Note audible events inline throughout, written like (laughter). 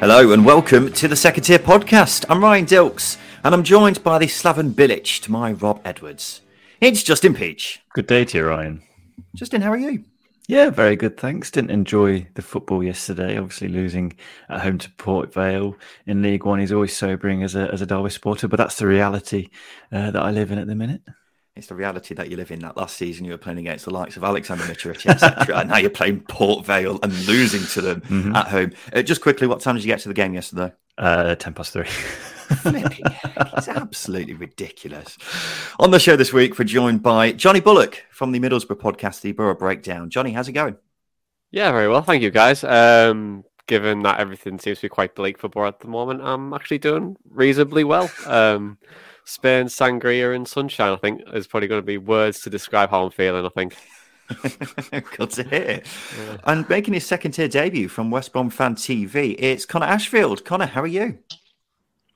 Hello and welcome to the Second Tier Podcast. I'm Ryan Dilks and I'm joined by the Slaven Bilic to my Rob Edwards. It's Justin Peach. Good day to you, Ryan. Justin, how are you? Yeah, very good, thanks. Didn't enjoy the football yesterday. Obviously, losing at home to Port Vale in League One is always sobering as a as a Derby supporter, but that's the reality uh, that I live in at the minute. It's the reality that you live in. That last season you were playing against the likes of Alexander Mitrovic, etc. and now you're playing Port Vale and losing to them Mm-hmm. at home. Uh, just quickly, what time did you get to the game yesterday? Uh, ten past three. Flipping heck, it's absolutely ridiculous. On the show this week, we're joined by Johnny Bullock from the Middlesbrough podcast, The Boro Breakdown. Johnny, how's it going? Yeah, very well. Thank you, guys. Um, given that everything seems to be quite bleak for Boro at the moment, I'm actually doing reasonably well. Um, Spain, sangria, and sunshine, I think, is probably going to be words to describe how I'm feeling, I think. (laughs) Good to hear. And making his second tier debut from West Brom Fan TV, it's Connor Ashfield. Connor, how are you?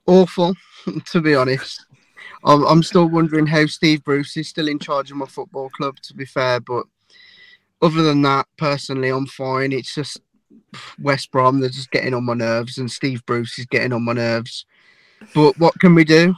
awful, (laughs) to be honest. I'm, I'm still wondering how Steve Bruce is still in charge of my football club, to be fair. But other than that, personally, I'm fine. It's just West Brom, they're just getting on my nerves, and Steve Bruce is getting on my nerves. But what can we do?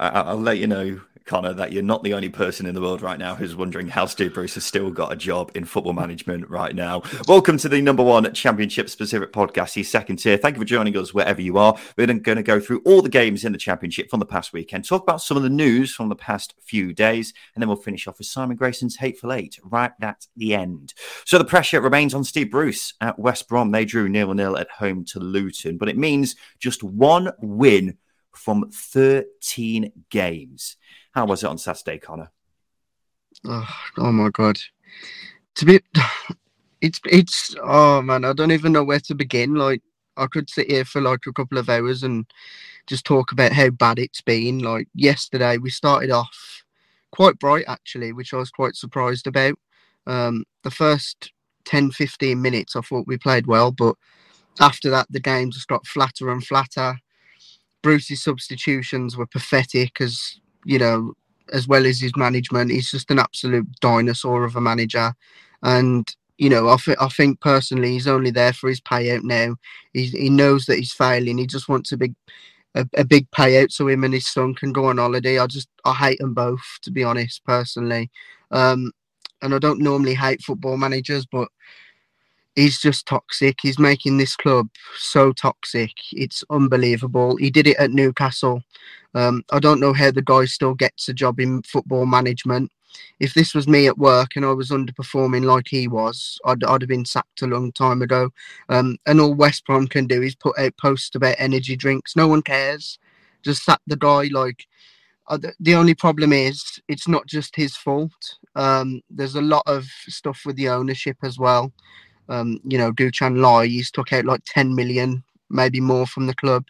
I- I'll let you know, Connor, that you're not the only person in the world right now who's wondering how Steve Bruce has still got a job in football management right now. Welcome to the number one championship specific podcast, the second tier. Thank you for joining us wherever you are. We're going to go through all the games in the championship from the past weekend, talk about some of the news from the past few days, and then we'll finish off with Simon Grayson's Hateful Eight right at the end. So the pressure remains on Steve Bruce at West Brom. They drew nil nil at home to Luton, but it means just one win from 13 games. How was it on Saturday, Connor? Oh, oh my god. To be (sighs) it's it's oh man, I don't even know where to begin. Like I could sit here for like a couple of hours and just talk about how bad it's been. Like yesterday we started off quite bright actually, which I was quite surprised about. Um the first 10 15 minutes I thought we played well, but after that the game just got flatter and flatter. Bruce's substitutions were pathetic as you know, as well as his management. He's just an absolute dinosaur of a manager. And, you know, I, th- I think personally he's only there for his payout now. He, he knows that he's failing. He just wants a big a, a big payout so him and his son can go on holiday. I just I hate them both, to be honest, personally. Um, and I don't normally hate football managers, but he's just toxic. He's making this club so toxic. It's unbelievable. He did it at Newcastle. Um, I don't know how the guy still gets a job in football management. If this was me at work and I was underperforming like he was, I'd, I'd have been sacked a long time ago. Um, and all West Brom can do is put out posts about energy drinks. No one cares. Just sack the guy. Like uh, the, the only problem is it's not just his fault. Um, there's a lot of stuff with the ownership as well. Um, you know, Guochuan Lai, he's took out like 10 million, maybe more from the club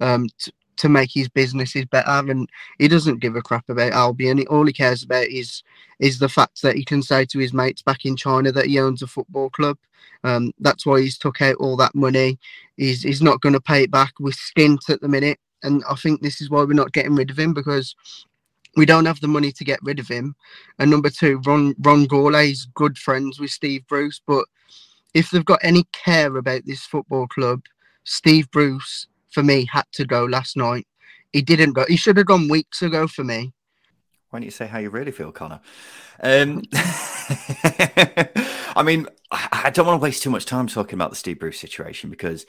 um, to make his businesses better. And he doesn't give a crap about Albion. All he cares about is is the fact that he can say to his mates back in China that he owns a football club. Um, that's why he's took out all that money. He's he's not going to pay it back with skint at the minute. And I think this is why we're not getting rid of him because we don't have the money to get rid of him. And number two, Ron Ron Gourlay is good friends with Steve Bruce, but if they've got any care about this football club, Steve Bruce for me had to go last night. He didn't go. He should have gone weeks ago for me. Why don't you say how you really feel, Connor? Um, (laughs) I mean, I don't want to waste too much time talking about the Steve Bruce situation because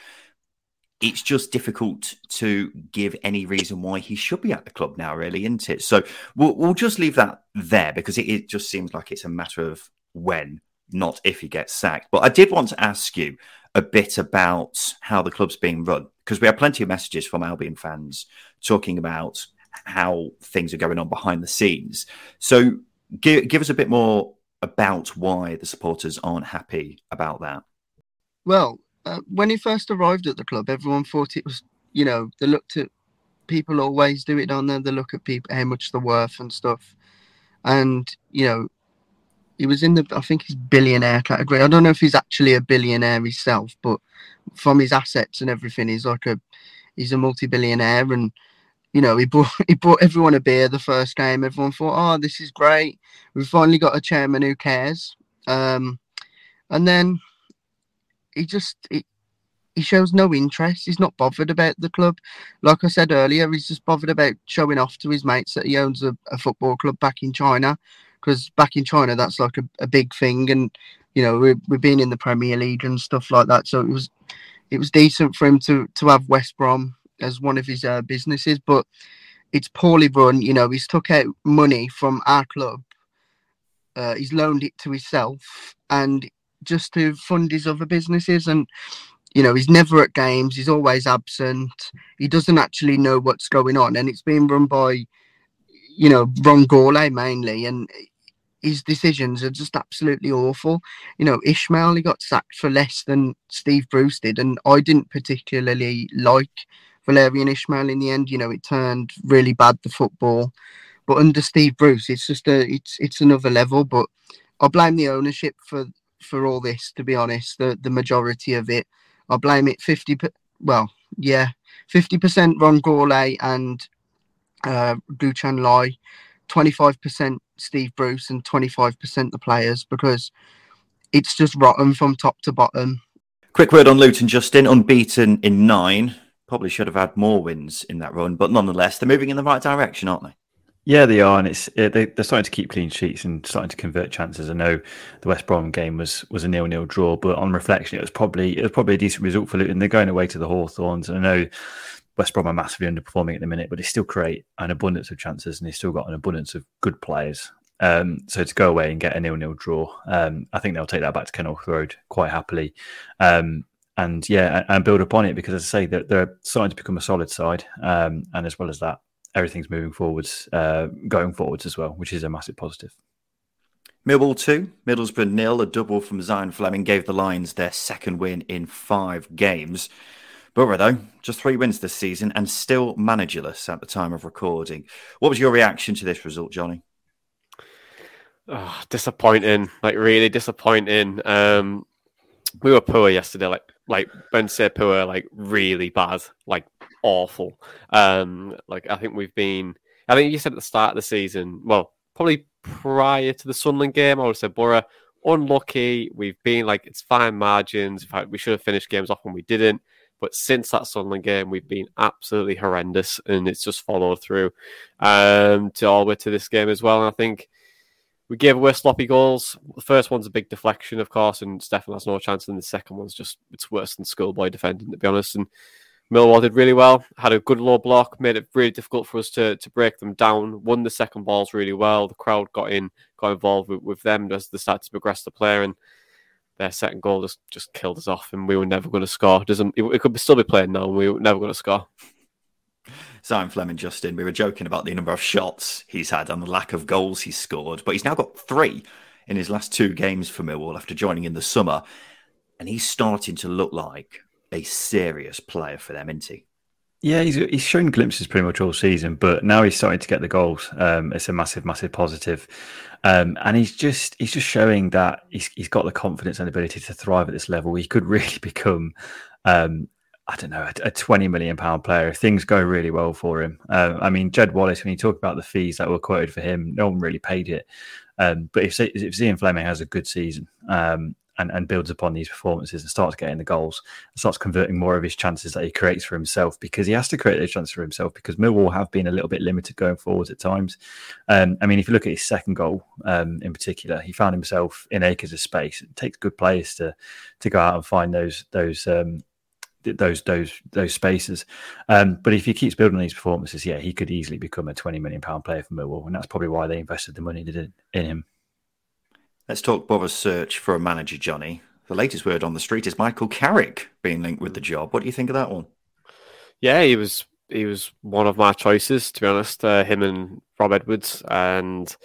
it's just difficult to give any reason why he should be at the club now, really, isn't it? So we'll, we'll just leave that there because it, it just seems like it's a matter of when, not if he gets sacked. But I did want to ask you a bit about how the club's being run because we have plenty of messages from Albion fans talking about how things are going on behind the scenes. So give, give us a bit more about why the supporters aren't happy about that. Well, uh, when he first arrived at the club, everyone thought it was, you know, they looked at people always do it on there. They look at people how much they're worth and stuff, and you know, he was in the I think he's billionaire category. I don't know if he's actually a billionaire himself, but from his assets and everything, he's like a he's a multi-billionaire and you know, he bought (laughs) he bought everyone a beer the first game. Everyone thought, "Oh, this is great. We've finally got a chairman who cares." Um, and then he just he, he shows no interest. He's not bothered about the club. Like I said earlier, he's just bothered about showing off to his mates that he owns a, a football club back in China. Because back in China, that's like a, a big thing, and you know we're, we're being in the Premier League and stuff like that. So it was it was decent for him to to have West Brom as one of his uh, businesses, but it's poorly run. You know, he's took out money from our club. Uh, he's loaned it to himself, and just to fund his other businesses. And, you know, he's never at games, he's always absent. He doesn't actually know what's going on. And it's being run by, you know, Ron Gourlay mainly. And his decisions are just absolutely awful. You know, Ismaël he got sacked for less than Steve Bruce did. And I didn't particularly like Valérien Ismaël in the end. You know, it turned really bad, the football. But under Steve Bruce, it's just a, it's, it's another level. But I blame the ownership for for all this, to be honest. The the majority of it, I blame it fifty. Well, yeah, fifty percent Ron Gourlay and uh, Guochuan Lai, twenty five percent Steve Bruce, and twenty five percent the players because it's just rotten from top to bottom. Quick word on Luton, Justin, unbeaten in nine. Probably should have had more wins in that run, but nonetheless, they're moving in the right direction, aren't they? Yeah, they are, and it's they, they're starting to keep clean sheets and starting to convert chances. I know the West Brom game was was a nil-nil draw, but on reflection, it was probably it was probably a decent result for Luton. They're going away to the Hawthorns, and I know West Brom are massively underperforming at the minute, but they still create an abundance of chances, and they've still got an abundance of good players. Um, so to go away and get a nil-nil draw, um, I think they'll take that back to Kenilworth Road quite happily. Um, and yeah, and build upon it because, as I say, they're, they're starting to become a solid side. Um, and as well as that, everything's moving forwards, uh, going forwards as well, which is a massive positive. Millwall 2, Middlesbrough nil. A double from Zian Flemming gave the Lions their second win in five games. Boro, though, just three wins this season and still managerless at the time of recording. What was your reaction to this result, Johnny? Oh, disappointing, like really disappointing. Um, we were poor yesterday, like like Ben said, poor, like really bad, like awful. Um, like I think we've been. I think you said at the start of the season. Well, probably prior to the Sunderland game, I would say Boro unlucky. We've been like it's fine margins. In fact, we should have finished games off when we didn't. But since that Sunderland game, we've been absolutely horrendous, and it's just followed through um, to all the way to this game as well. And I think we gave away sloppy goals. The first one's a big deflection, of course, and Steffen has no chance. And the second one's just it's worse than schoolboy defending, to be honest. And Millwall did really well, had a good low block, made it really difficult for us to, to break them down, won the second balls really well. The crowd got in, got involved with, with them as they started to progress the player, and their second goal just, just killed us off, and we were never going to score. Doesn't it, it could still be playing now, and we were never going to score. Zian Flemming, Justin, we were joking about the number of shots he's had and the lack of goals he's scored, but he's now got three in his last two games for Millwall after joining in the summer, and he's starting to look like a serious player for them, isn't he? Yeah, he's he's shown glimpses pretty much all season, but now he's starting to get the goals. Um, it's a massive, massive positive. Um, and he's just he's just showing that he's he's got the confidence and ability to thrive at this level. He could (laughs) really become, um, I don't know, a, a, twenty million pound player if things go really well for him. Um, I mean, Jed Wallace, when you talk about the fees that were quoted for him, no one really paid it. Um, but if if Zian Flemming has a good season, um, and, and builds upon these performances and starts getting the goals and starts converting more of his chances that he creates for himself because he has to create those chances for himself because Millwall have been a little bit limited going forward at times. Um, I mean, if you look at his second goal um, in particular, he found himself in acres of space. It takes good players to to go out and find those those um, those those those spaces. Um, but if he keeps building these performances, yeah, he could easily become a twenty million pound player for Millwall, and that's probably why they invested the money in, in him. Let's talk Boro's search for a manager, Johnny. The latest word on the street is Michael Carrick being linked with the job. What do you think of that one? Yeah, he was he was one of my choices to be honest. Uh, him and Rob Edwards, and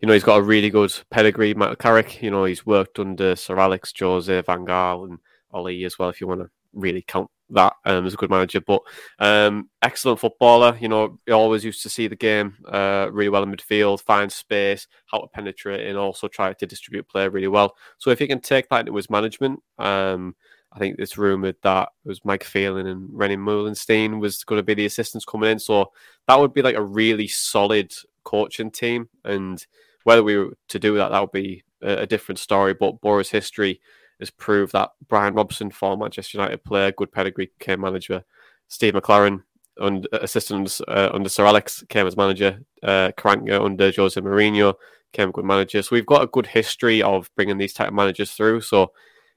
you know he's got a really good pedigree. Michael Carrick, you know he's worked under Sir Alex, Jose, Van Gaal, and Ole as well. If you want to really count that um, as a good manager, but um, excellent footballer. You know, he always used to see the game uh, really well in midfield, find space, how to penetrate, and also try to distribute play really well. So if he can take that into his management, um, I think it's rumored that it was Mike Phelan and René Meulensteen was going to be the assistants coming in. So that would be like a really solid coaching team. And whether we were to do that, that would be a, different story. But Boro's history has proved that Brian Robson, former Manchester United player, good pedigree, came manager. Steve McClaren, and assistant uh, under Sir Alex, came as manager. Uh, Karanka under Jose Mourinho came good manager. So we've got a good history of bringing these type of managers through. So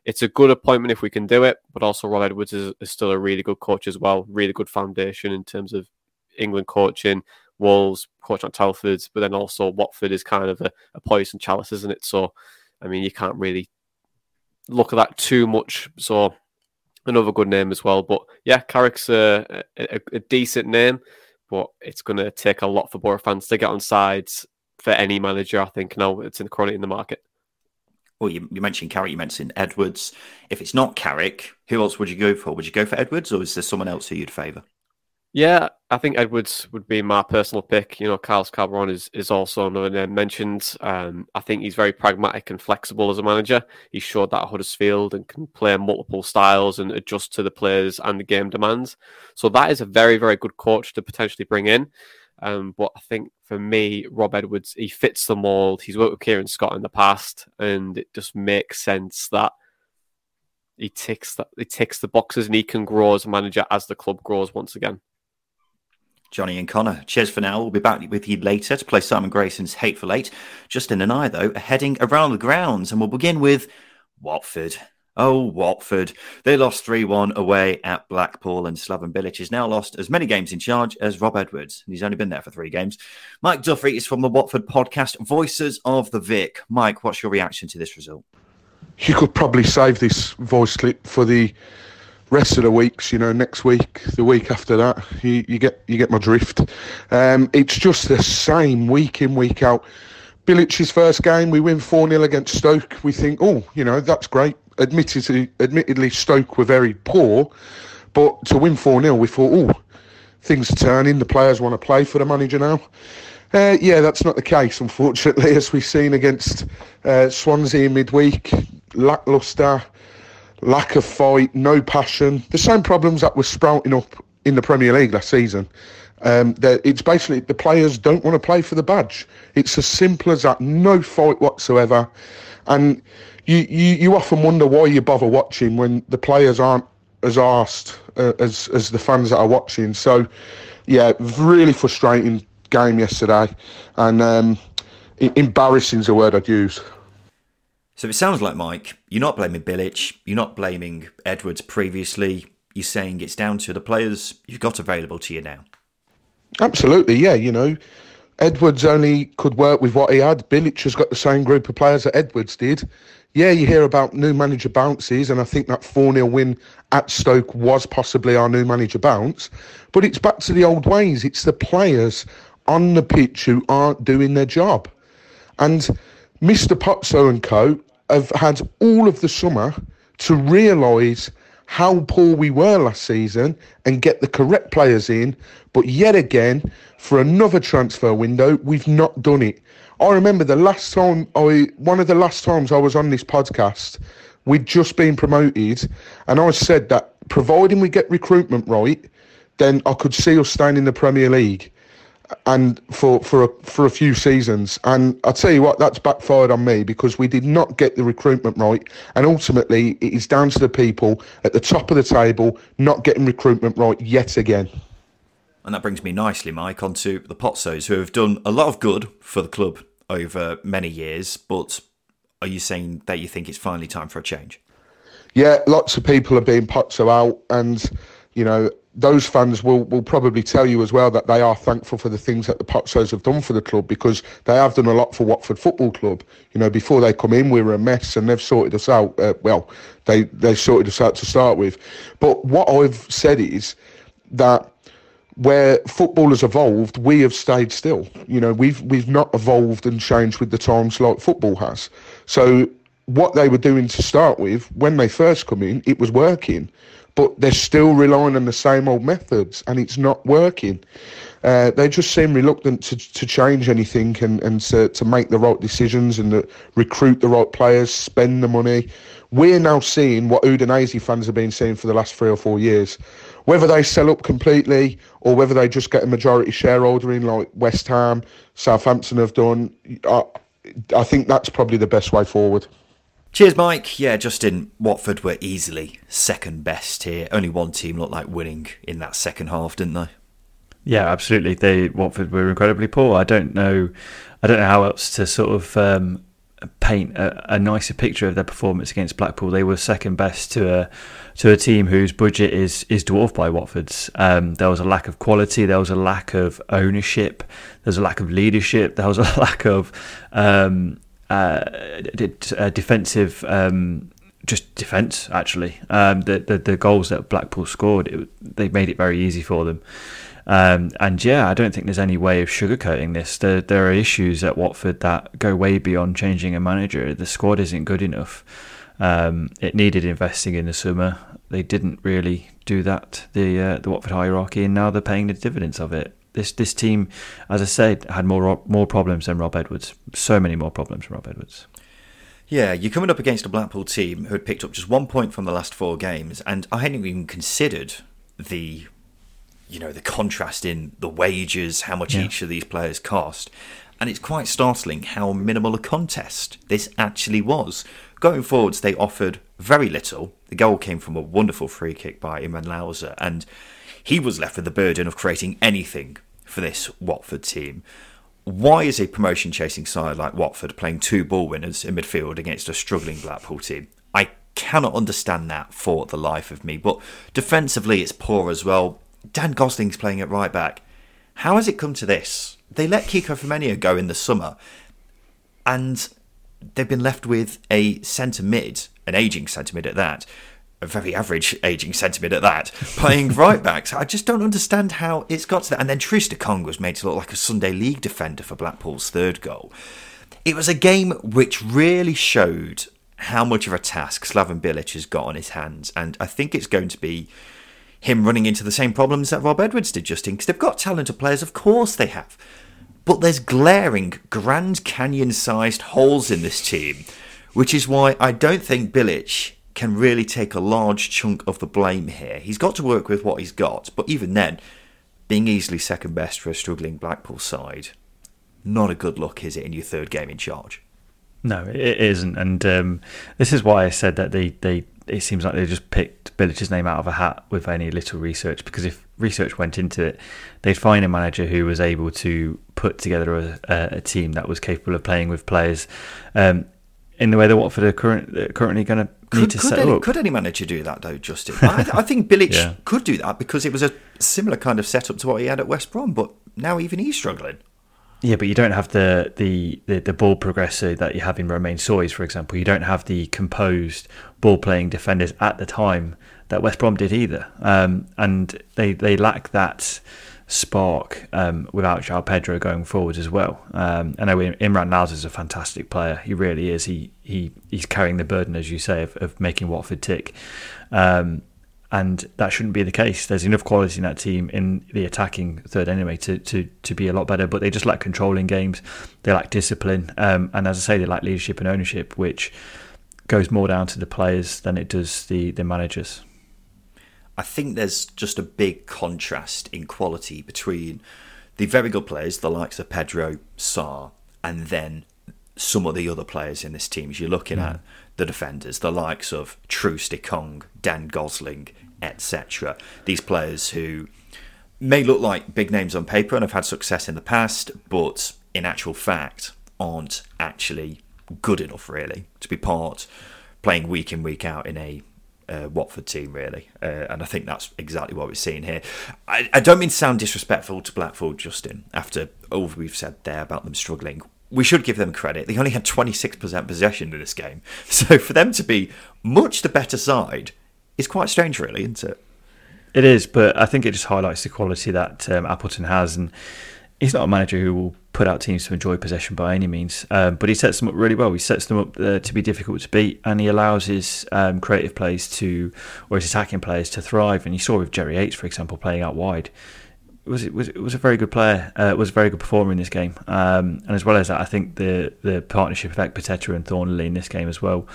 it's a good appointment if we can do it. But also, Rob Edwards is, is still a really good coach as well. Really good foundation in terms of England coaching. Wolves, coach at Telford, but then also Watford is kind of a, a poison chalice, isn't it? So, I mean, you can't really look at that too much. So, another good name as well. But yeah, Carrick's a, a, a decent name, but it's going to take a lot for Boro fans to get on sides for any manager. I think now it's in currently in the market. Well, you, you mentioned Carrick, you mentioned Edwards. If it's not Carrick, who else would you go for? Would you go for Edwards, or is there someone else who you'd favour? Yeah, I think Edwards would be my personal pick. You know, Carlos Corberán is, is also another name mentioned. Um, I think he's very pragmatic and flexible as a manager. He showed that at Huddersfield and can play multiple styles and adjust to the players and the game demands. So that is a very, very good coach to potentially bring in. Um, but I think for me, Rob Edwards, he fits the mold. He's worked with Kieran Scott in the past, and it just makes sense that he ticks that he ticks the boxes and he can grow as a manager as the club grows once again. Johnny and Connor, cheers for now. We'll be back with you later to play Simon Grayson's Hateful Eight. Justin and I, though, are heading around the grounds, and we'll begin with Watford. Oh, Watford. They lost 3 1 away at Blackpool, and Slaven Bilic has now lost as many games in charge as Rob Edwards. And he's only been there for three games. Mike Duffy is from the Watford podcast, Voices of the Vic. Mike, what's your reaction to this result? You could probably save this voice clip for the rest of the weeks, you know, next week, the week after that, you, you get you get my drift. Um, it's just the same week in, week out. Bilic's first game, we win 4 0 against Stoke. We think, oh, you know, that's great admittedly, admittedly Stoke were very poor, but to win 4 0, we thought, oh, things are turning. The players want to play for the manager now. Uh, yeah, that's not the case, unfortunately, (laughs) as we've seen against uh, Swansea midweek. Lacklustre, lack of fight, no passion. The same problems that were sprouting up in the Premier League last season. Um, it's basically the players don't want to play for the badge. It's as simple as that. No fight whatsoever. And you, you, you often wonder why you bother watching when the players aren't as asked uh, as as the fans that are watching. So, yeah, really frustrating game yesterday, and um, embarrassing is a word I'd use. So it sounds like Mike, you're not blaming Bilic, you're not blaming Edwards previously. You're saying it's down to the players you've got available to you now. Absolutely, yeah. You know, Edwards only could work with what he had. Bilic has got the same group of players that Edwards did yeah, you hear about new manager bounces, and I think that 4 0 win at Stoke was possibly our new manager bounce. But it's back to the old ways. It's the players on the pitch who aren't doing their job. And Mr. Pozzo and co have had all of the summer to realise how poor we were last season and get the correct players in. But yet again, for another transfer window, we've not done it. I remember the last time I, one of the last times I was on this podcast, we'd just been promoted, and I said that providing we get recruitment right, then I could see us staying in the Premier League, and for for a, for a few seasons. And I tell you what, that's backfired on me because we did not get the recruitment right, and ultimately it is down to the people at the top of the table not getting recruitment right yet again. And that brings me nicely, Mike, onto the Pozzos, who have done a lot of good for the club over many years. But are you saying that you think it's finally time for a change? yeah, lots of people are being Pozzo out, and you know those fans will, will probably tell you as well that they are thankful for the things that the Pozzos have done for the club because they have done a lot for Watford Football Club. You know, before they come in, we were a mess, and they've sorted us out. Uh, well, they they sorted us out to start with. But what I've said is that where football has evolved, we have stayed still. You know, we've we've not evolved and changed with the times like football has. So what they were doing to start with, when they first come in, it was working, but they're still relying on the same old methods, and it's not working. Uh, they just seem reluctant to, to change anything and, and to, to make the right decisions and the, recruit the right players, spend the money. We're now seeing what Udinese fans have been seeing for the last three or four years. Whether they sell up completely or whether they just get a majority shareholder in, like West Ham, Southampton have done, I, I think that's probably the best way forward. Cheers, Mike. Yeah, Justin, Watford were easily second best here. Only one team looked like winning in that second half, didn't they? Yeah, absolutely. They Watford were incredibly poor. I don't know, I don't know how else to sort of um, paint a, a, nicer picture of their performance against Blackpool. They were second best to a to a team whose budget is is dwarfed by Watford's. Um, there was a lack of quality. There was a lack of ownership. There was a lack of leadership. There was a (laughs) lack of um, uh, uh, defensive. Um, just defence, actually. Um, the, the, the goals that Blackpool scored, it, they made it very easy for them. Um, and yeah, I don't think there's any way of sugarcoating this. There, there are issues at Watford that go way beyond changing a manager. The squad isn't good enough. Um, it needed investing in the summer. They didn't really do that. The uh, the Watford hierarchy, and now they're paying the dividends of it. This this team, as I said, had more more problems than Rob Edwards. So many more problems than Rob Edwards. Yeah, you're coming up against a Blackpool team who had picked up just one point from the last four games, and I hadn't even considered the you know the contrast in the wages, how much yeah. each of these players cost, and it's quite startling how minimal a contest this actually was. Going forwards, they offered very little. The goal came from a wonderful free kick by Imran Louza, and he was left with the burden of creating anything for this Watford team. Why is a promotion chasing side like Watford playing two ball winners in midfield against a struggling Blackpool team? I cannot understand that for the life of me. But defensively, it's poor as well. Dan Gosling's playing at right back. How has it come to this? They let Kiko Femenia go in the summer, and they've been left with a centre mid, an ageing centre mid at that, a very average ageing centre mid at that, playing (laughs) right back. So I just don't understand how it's got to that. And then Troost-Ekong was made to look like a Sunday League defender for Blackpool's third goal. It was a game which really showed how much of a task Slaven Bilic has got on his hands, and I think it's going to be him running into the same problems that Rob Edwards did, Justin, because they've got talented players, of course they have. But there's glaring Grand Canyon sized holes in this team, which is why I don't think Bilic can really take a large chunk of the blame here. He's got to work with what he's got, but even then, being easily second best for a struggling Blackpool side, not a good look, is it, in your third game in charge? No, it isn't, and um, this is why I said that they, they it seems like they just picked Bilic's name out of a hat with any little research. Because if research went into it, they'd find a manager who was able to put together a, a team that was capable of playing with players um, in the way that Watford are current, currently going to could, could any. Could any manager do that though, Justin? I, I think Bilic (laughs) yeah. could do that because it was a similar kind of setup to what he had at West Brom, but now even he's struggling. Yeah, but you don't have the, the, the, the, ball progressor that you have in Romain Sawyers, for example. You don't have the composed ball playing defenders at the time that West Brom did either. Um, and they, they lack that spark um, without João Pedro going forward as well. Um, I know Imran Louza is a fantastic player. He really is. He he he's carrying the burden, as you say, of, of making Watford tick. Um, and that shouldn't be the case. There's enough quality in that team in the attacking third anyway to, to, to be a lot better, but they just lack controlling games. They lack discipline, um, and as I say, they lack leadership and ownership, which goes more down to the players than it does the the managers. I think there's just a big contrast in quality between the very good players, the likes of Pedro, Sarr, and then some of the other players in this team. As you're looking mm. at the defenders, the likes of Troost-Ekong, Dan Gosling, etc. These players who may look like big names on paper and have had success in the past, but in actual fact aren't actually good enough really to be part playing week in week out in a uh, Watford team, really. Uh, and I think that's exactly what we're seeing here. I, I don't mean to sound disrespectful to Blackpool, Justin, after all we've said there about them struggling. We should give them credit. They only had 26% possession in this game. (laughs) So for them to be much the better side is quite strange, really, isn't it? It is, but I think it just highlights the quality that um, Appleton has. And he's not a manager who will put out teams to enjoy possession by any means, um, but he sets them up really well. He sets them up uh, to be difficult to beat, and he allows his um, creative players to, or his attacking players to thrive. And you saw with Jerry Yates, for example, playing out wide. Was it was it was a very good player. Uh, was a very good performer in this game, um, and as well as that, I think the the partnership of Ekpiteta and Thorniley in this game as well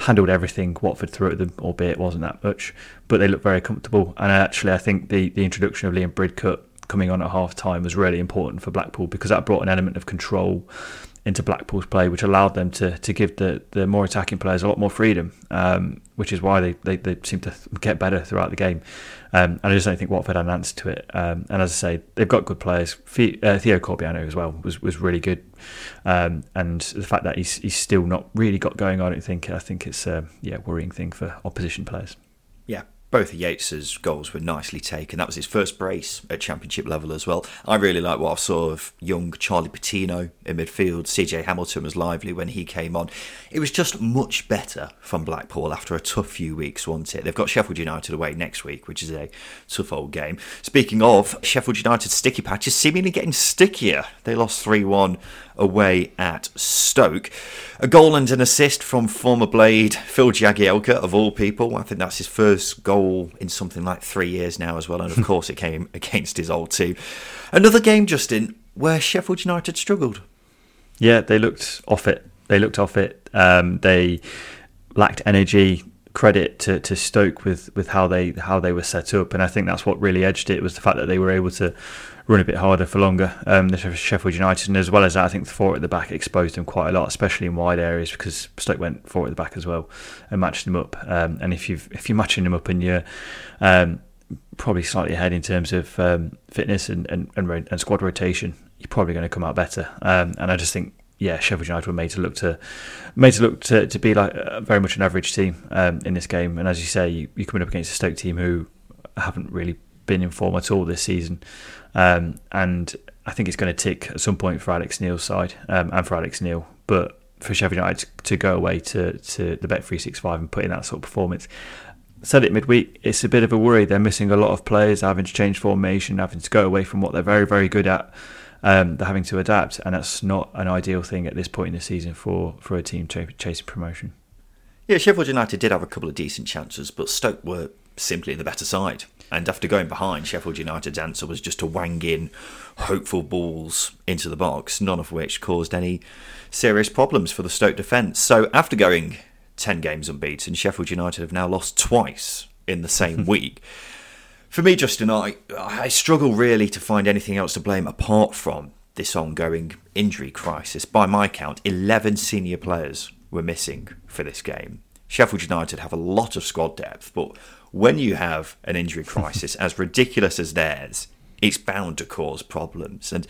handled everything Watford threw at them, albeit it wasn't that much, but they looked very comfortable. And actually, I think the the introduction of Liam Bridcut coming on at half time was really important for Blackpool because that brought an element of control into Blackpool's play, which allowed them to to give the, the more attacking players a lot more freedom, um, which is why they, they, they seem to get better throughout the game. Um, and I just don't think Watford had an answer to it. Um, and as I say, they've got good players. Uh, Theo Corbeanu as well was, was really good. Um, and the fact that he's he's still not really got going, I don't think. I think it's a yeah worrying thing for opposition players. Yeah, both of Yates's goals were nicely taken. That was his first brace at championship level as well. I really like what I saw of young Charlie Patino in midfield. CJ Hamilton was lively when he came on. It was just much better from Blackpool after a tough few weeks, wasn't it? They've got Sheffield United away next week, which is a tough old game. Speaking of, Sheffield United sticky patch is seemingly getting stickier. They lost 3 1 away at Stoke. A goal and an assist from former Blade Phil Jagielka, of all people. I think that's his first goal in something like three years now as well. And of course, it came (laughs) against his old team. Another game, Justin, where Sheffield United struggled. Yeah, they looked off it. They looked off it. Um, they lacked energy. Credit to, to Stoke with, with how they how they were set up, and I think that's what really edged it was the fact that they were able to run a bit harder for longer. Um, the Sheffield United, and as well as that, I think the four at the back exposed them quite a lot, especially in wide areas because Stoke went four at the back as well and matched them up. Um, and if you if you're matching them up and you're um, probably slightly ahead in terms of um, fitness and, and, and, and, squad rotation, you're probably going to come out better. Um, and I just think yeah, Sheffield United were made to look to made to look to, to be like uh, very much an average team um, in this game. And as you say, you, you're coming up against a Stoke team who haven't really been in form at all this season. Um, and I think it's going to tick at some point for Alex Neil's side um, and for Alex Neil. But for Sheffield United to go away to, to the Bet 365 and put in that sort of performance, said it midweek, it's a bit of a worry. They're missing a lot of players, having to change formation, having to go away from what they're very, very good at. Um, they're having to adapt, and that's not an ideal thing at this point in the season for, for a team ch- chasing promotion. Yeah, Sheffield United did have a couple of decent chances, but Stoke were simply the better side. And after going behind, Sheffield United's answer was just to wang in hopeful balls into the box, none of which caused any serious problems for the Stoke defence. So after going 10 games unbeaten, Sheffield United have now lost twice in the same (laughs) week. For me, Justin, I, I struggle really to find anything else to blame apart from this ongoing injury crisis. By my count, 11 senior players were missing for this game. Sheffield United have a lot of squad depth, but when you have an injury crisis as ridiculous as theirs, it's bound to cause problems. And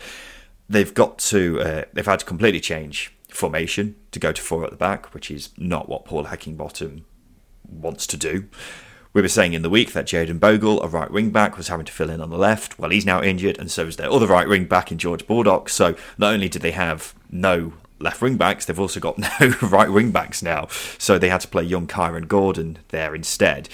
they've got to, uh, they've had to completely change formation to go to four at the back, which is not what Paul Heckingbottom wants to do. We were saying in the week that Jayden Bogle, a right wing back, was having to fill in on the left. Well, he's now injured, and so is their other right wing back in George Baldock. So not only did they have no left wing backs, they've also got (laughs) no right wing backs now. So they had to play young Kyron Gordon there instead.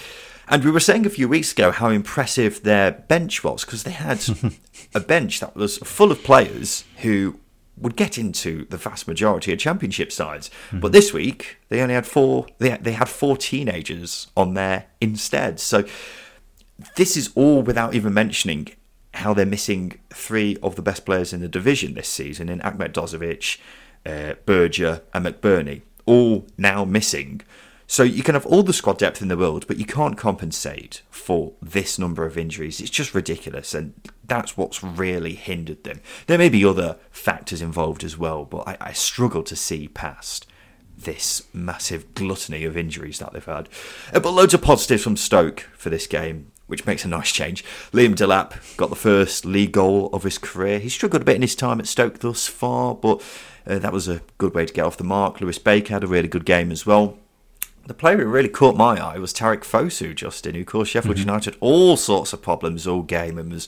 And we were saying a few weeks ago how impressive their bench was because they had (laughs) a bench that was full of players who would get into the vast majority of championship sides. Mm-hmm. But this week they only had four. They they had four teenagers on there instead. So this is all without even mentioning how they're missing three of the best players in the division this season in Ahmedhodžić, uh, Berge, and McBurnie, all now missing. So you can have all the squad depth in the world, but you can't compensate for this number of injuries. It's just ridiculous, and that's what's really hindered them. There may be other factors involved as well, but I, I struggle to see past this massive gluttony of injuries that they've had. Uh, but loads of positives from Stoke for this game, which makes a nice change. Liam Delap got the first league goal of his career. He struggled a bit in his time at Stoke thus far, but uh, that was a good way to get off the mark. Lewis Baker had a really good game as well. The player who really caught my eye was Tariq Fosu, Justin, who caused Sheffield mm-hmm. United all sorts of problems all game and was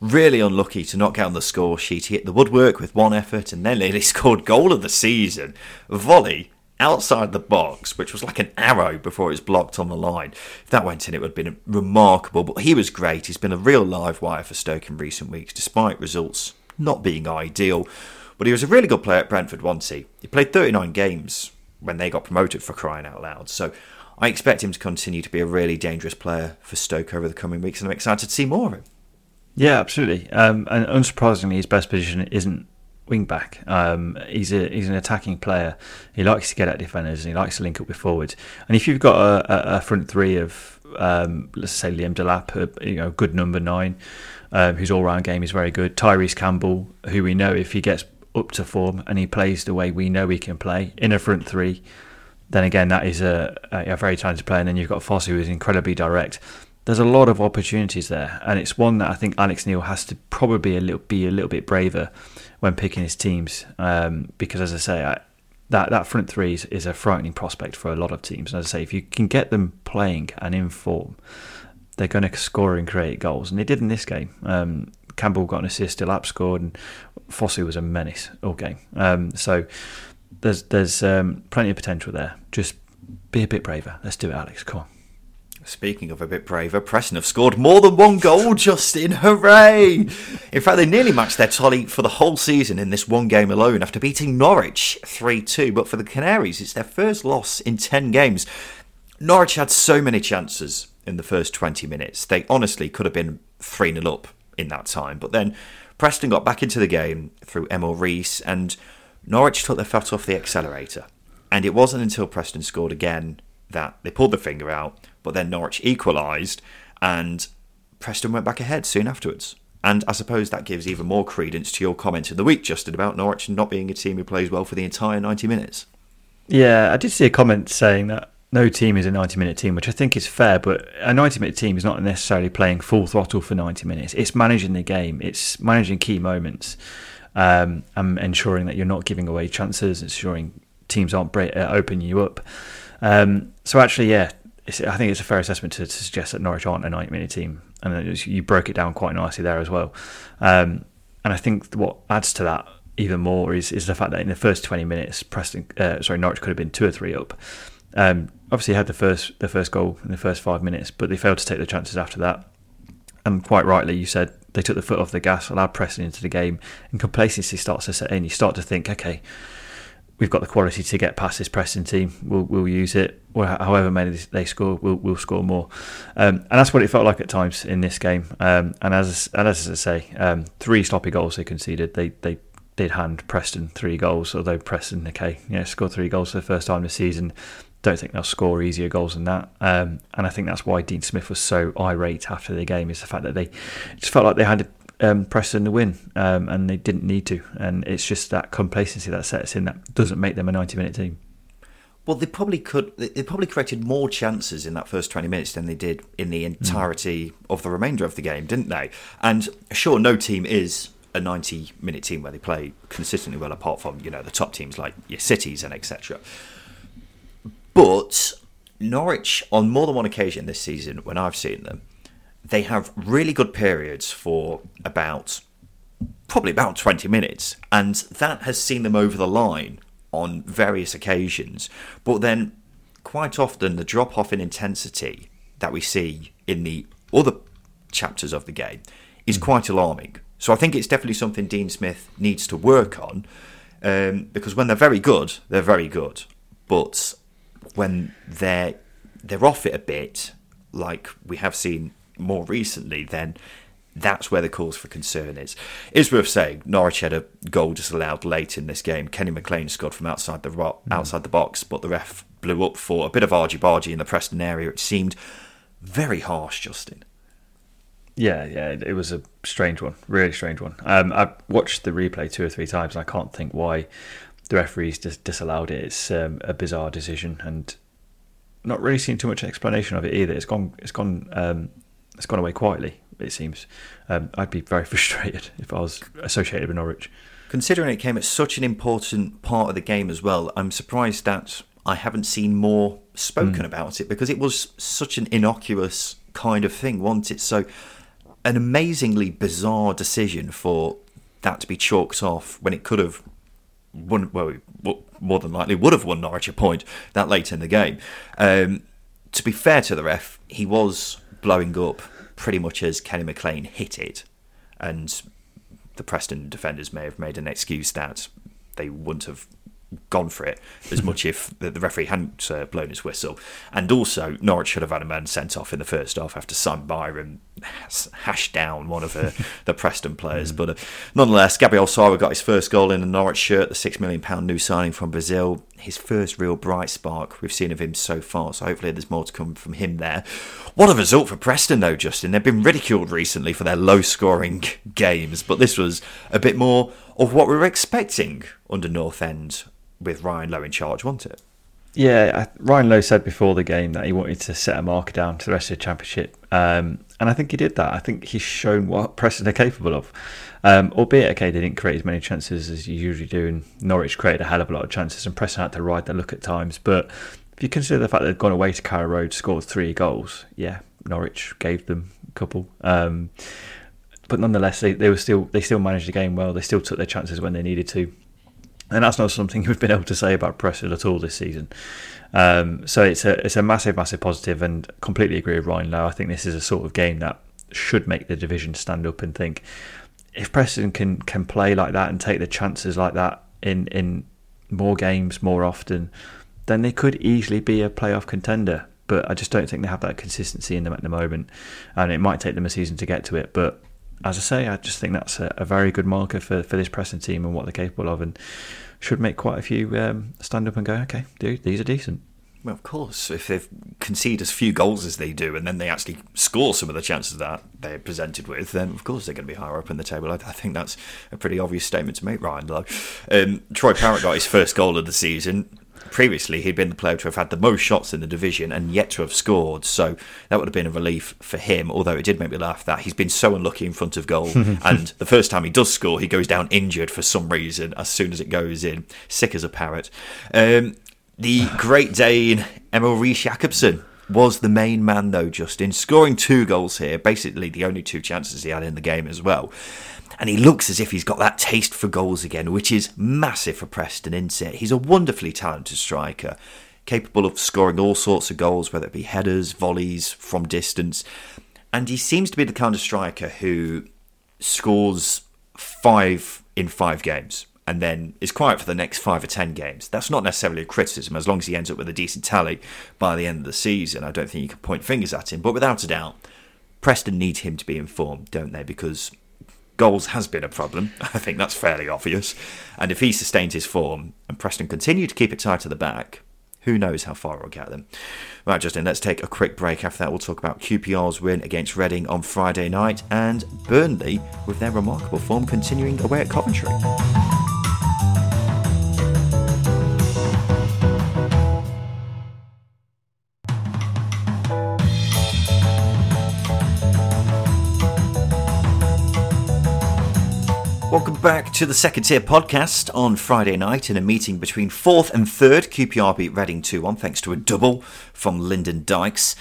really unlucky to not get on the score sheet. He hit the woodwork with one effort and then nearly (laughs) scored goal of the season. Volley outside the box, which was like an arrow before it was blocked on the line. If that went in, it would have been remarkable. But he was great. He's been a real live wire for Stoke in recent weeks, despite results not being ideal. But he was a really good player at Brentford, once he? He played 39 games when they got promoted for crying out loud. So I expect him to continue to be a really dangerous player for Stoke over the coming weeks, and I'm excited to see more of him. Yeah, absolutely. Um, and unsurprisingly, his best position isn't wing back. Um, he's a he's an attacking player. He likes to get at defenders and he likes to link up with forwards. And if you've got a, a front three of um, let's say Liam Delap, a, you know, good number nine, um, whose all round game is very good. Tyrese Campbell, who we know if he gets up to form and he plays the way we know he can play in a front three, then again that is a, a very talented player. And then you've got Foss, who is incredibly direct there's a lot of opportunities there, and it's one that I think Alex Neil has to probably a little, be a little bit braver when picking his teams, um, because as I say, I, that that front three is, is, a frightening prospect for a lot of teams. And as I say, if you can get them playing and in form, they're going to score and create goals, and they did in this game. Um, Campbell got an assist, Delap scored, and Fosu was a menace all game. Um, so there's there's um, plenty of potential there. Just be a bit braver. Let's do it, Alex. Come on. Speaking of a bit braver, Preston have scored more than one goal, (laughs) Justin. Hooray! In fact, they nearly matched their tally for the whole season in this one game alone after beating Norwich 3 2. But for the Canaries, it's their first loss in 10 games. Norwich had so many chances in the first 20 minutes. They honestly could have been 3 0 up in that time. But then Preston got back into the game through Emil Riis, and Norwich took their foot off the accelerator. And it wasn't until Preston scored again that they pulled the finger out but then Norwich equalised and Preston went back ahead soon afterwards. And I suppose that gives even more credence to your comment in the week, Justin, about Norwich not being a team who plays well for the entire 90 minutes. Yeah, I did see a comment saying that no team is a 90 minute team, which I think is fair, but a 90 minute team is not necessarily playing full throttle for 90 minutes. It's managing the game, it's managing key moments, um, and ensuring that you're not giving away chances, ensuring teams aren't break, uh, opening you up. Um, so, actually, yeah, I think it's a fair assessment to, to, suggest that Norwich aren't a 90 minute team, and was, you broke it down quite nicely there as well. Um, and I think what adds to that even more is is the fact that in the first 20 minutes, Preston, uh, sorry, Norwich could have been two or three up. Um, obviously, had the first the first goal in the first five minutes, but they failed to take the chances after that. And quite rightly, you said they took the foot off the gas, allowed Preston into the game, and complacency starts to set in. You start to think, okay, we've got the quality to get past this Preston team. We'll, we'll use it. however many they score, we'll, we'll score more. Um, and that's what it felt like at times in this game. Um, and as and as I say, um, three sloppy goals they conceded. They they did hand Preston three goals, although Preston, okay, yeah, scored three goals for the first time this season. Don't think they'll score easier goals than that. Um, and I think that's why Dean Smith was so irate after the game is the fact that they just felt like they had to um, Preston to win, um, and they didn't need to. And it's just that complacency that sets in that doesn't make them a ninety-minute team. Well, they probably could. They probably created more chances in that first twenty minutes than they did in the entirety mm. of the remainder of the game, didn't they? And sure, no team is a ninety-minute team where they play consistently well, apart from you know the top teams like your cities and etc. But Norwich, on more than one occasion this season, when I've seen them, they have really good periods for about probably about 20 minutes, and that has seen them over the line on various occasions. But then, quite often, the drop off in intensity that we see in the other chapters of the game is hmm. quite alarming. So I think it's definitely something Dean Smith needs to work on um, because when they're very good, they're very good. But when they're they're off it a bit, like we have seen more recently, then that's where the cause for concern is. It's worth saying Norwich had a goal disallowed late in this game. Kenny McLean scored from outside the ro- mm. outside the box, but the ref blew up for a bit of argy bargy in the Preston area. It seemed very harsh, Justin. Yeah, yeah, it was a strange one, really strange one. Um, I watched the replay two or three times, and I can't think why the referees just disallowed it. It's um, a bizarre decision, and not really seen too much explanation of it either. It's gone, it's gone um, it's gone away quietly. It seems. Um, I'd be very (laughs) frustrated if I was associated with Norwich. Considering it came at such an important part of the game as well, I'm surprised that I haven't seen more spoken mm. about it because it was such an innocuous kind of thing, wasn't it? So, an amazingly bizarre decision for that to be chalked off when it could have won, well, more than likely would have won Norwich a point that late in the game. Um, to be fair to the ref, he was blowing up pretty much as Kenny McLean hit it, and the Preston defenders may have made an excuse that they wouldn't have gone for it as much if the, the referee hadn't uh, blown his whistle. And also, Norwich should have had a man sent off in the first half after Simon Byram hashed down one of uh, the (laughs) Preston players. Mm. But uh, nonetheless, Gabriel Sara got his first goal in a Norwich shirt, the £6 million new signing from Brazil. His first real bright spark we've seen of him so far, so hopefully there's more to come from him there. What a result for Preston, though, Justin. They've been ridiculed recently for their low scoring (laughs) games, but this was a bit more of what we were expecting under North End with Ryan Lowe in charge, wasn't it? Yeah, Ryan Lowe said before the game that he wanted to set a marker down to the rest of the championship, um, and I think he did that. I think he's shown what Preston are capable of. Um, albeit, okay, they didn't create as many chances as you usually do, and Norwich created a hell of a lot of chances, and Preston had to ride their luck at times. But if you consider the fact they've gone away to Carrow Road, scored three goals, yeah, Norwich gave them a couple. Um, but nonetheless, they, they were still they still managed the game well. They still took their chances when they needed to and that's not something (laughs) we've been able to say about Preston at all this season. Um, so it's a it's a massive, massive positive, and completely agree with Ryan Lowe. I think this is a sort of game that should make the division stand up and think if Preston can can play like that and take the chances like that in in more games more often, then they could easily be a playoff contender. But I just don't think they have that consistency in them at the moment, and it might take them a season to get to it. But as I say, I just think that's a, a very good marker for, for this Preston team and what they're capable of, and should make quite a few um, stand up and go, okay, dude, these are decent. Well, of course, if they concede as few goals as they do, and then they actually score some of the chances that they're presented with, then of course they're going to be higher up in the table. I, I think that's a pretty obvious statement to make, Ryan. Though um, Troy Parrott got his first goal of the season previously he'd been the player to have had the most shots in the division and yet to have scored. So that would have been a relief for him. Although it did make me laugh that he's been so unlucky in front of goal, (laughs) and the first time he does score, he goes down injured for some reason as soon as it goes in, sick as a parrot. Um, the Great Dane Emil Riis Jakobsen was the main man though, Justin, scoring two goals here, basically the only two chances he had in the game as well and he looks as if he's got that taste for goals again, which is massive for Preston, isn't it? He's a wonderfully talented striker, capable of scoring all sorts of goals, whether it be headers, volleys, from distance. And he seems to be the kind of striker who scores five in five games and then is quiet for the next five or ten games. That's not necessarily a criticism, as long as he ends up with a decent tally by the end of the season. I don't think you can point fingers at him, but without a doubt, Preston need him to be informed, don't they? Because goals has been a problem. (laughs) I think that's fairly obvious. And if he sustains his form and Preston continue to keep it tight to the back, who knows how far we'll get them. Right, Justin, let's take a quick break. After that, we'll talk about QPR's win against Reading on Friday night and Burnley with their remarkable form continuing away at Coventry. Welcome back to the second tier podcast on Friday night in a meeting between fourth and third. QPR beat Reading 2 1 thanks to a double from Lyndon Dykes.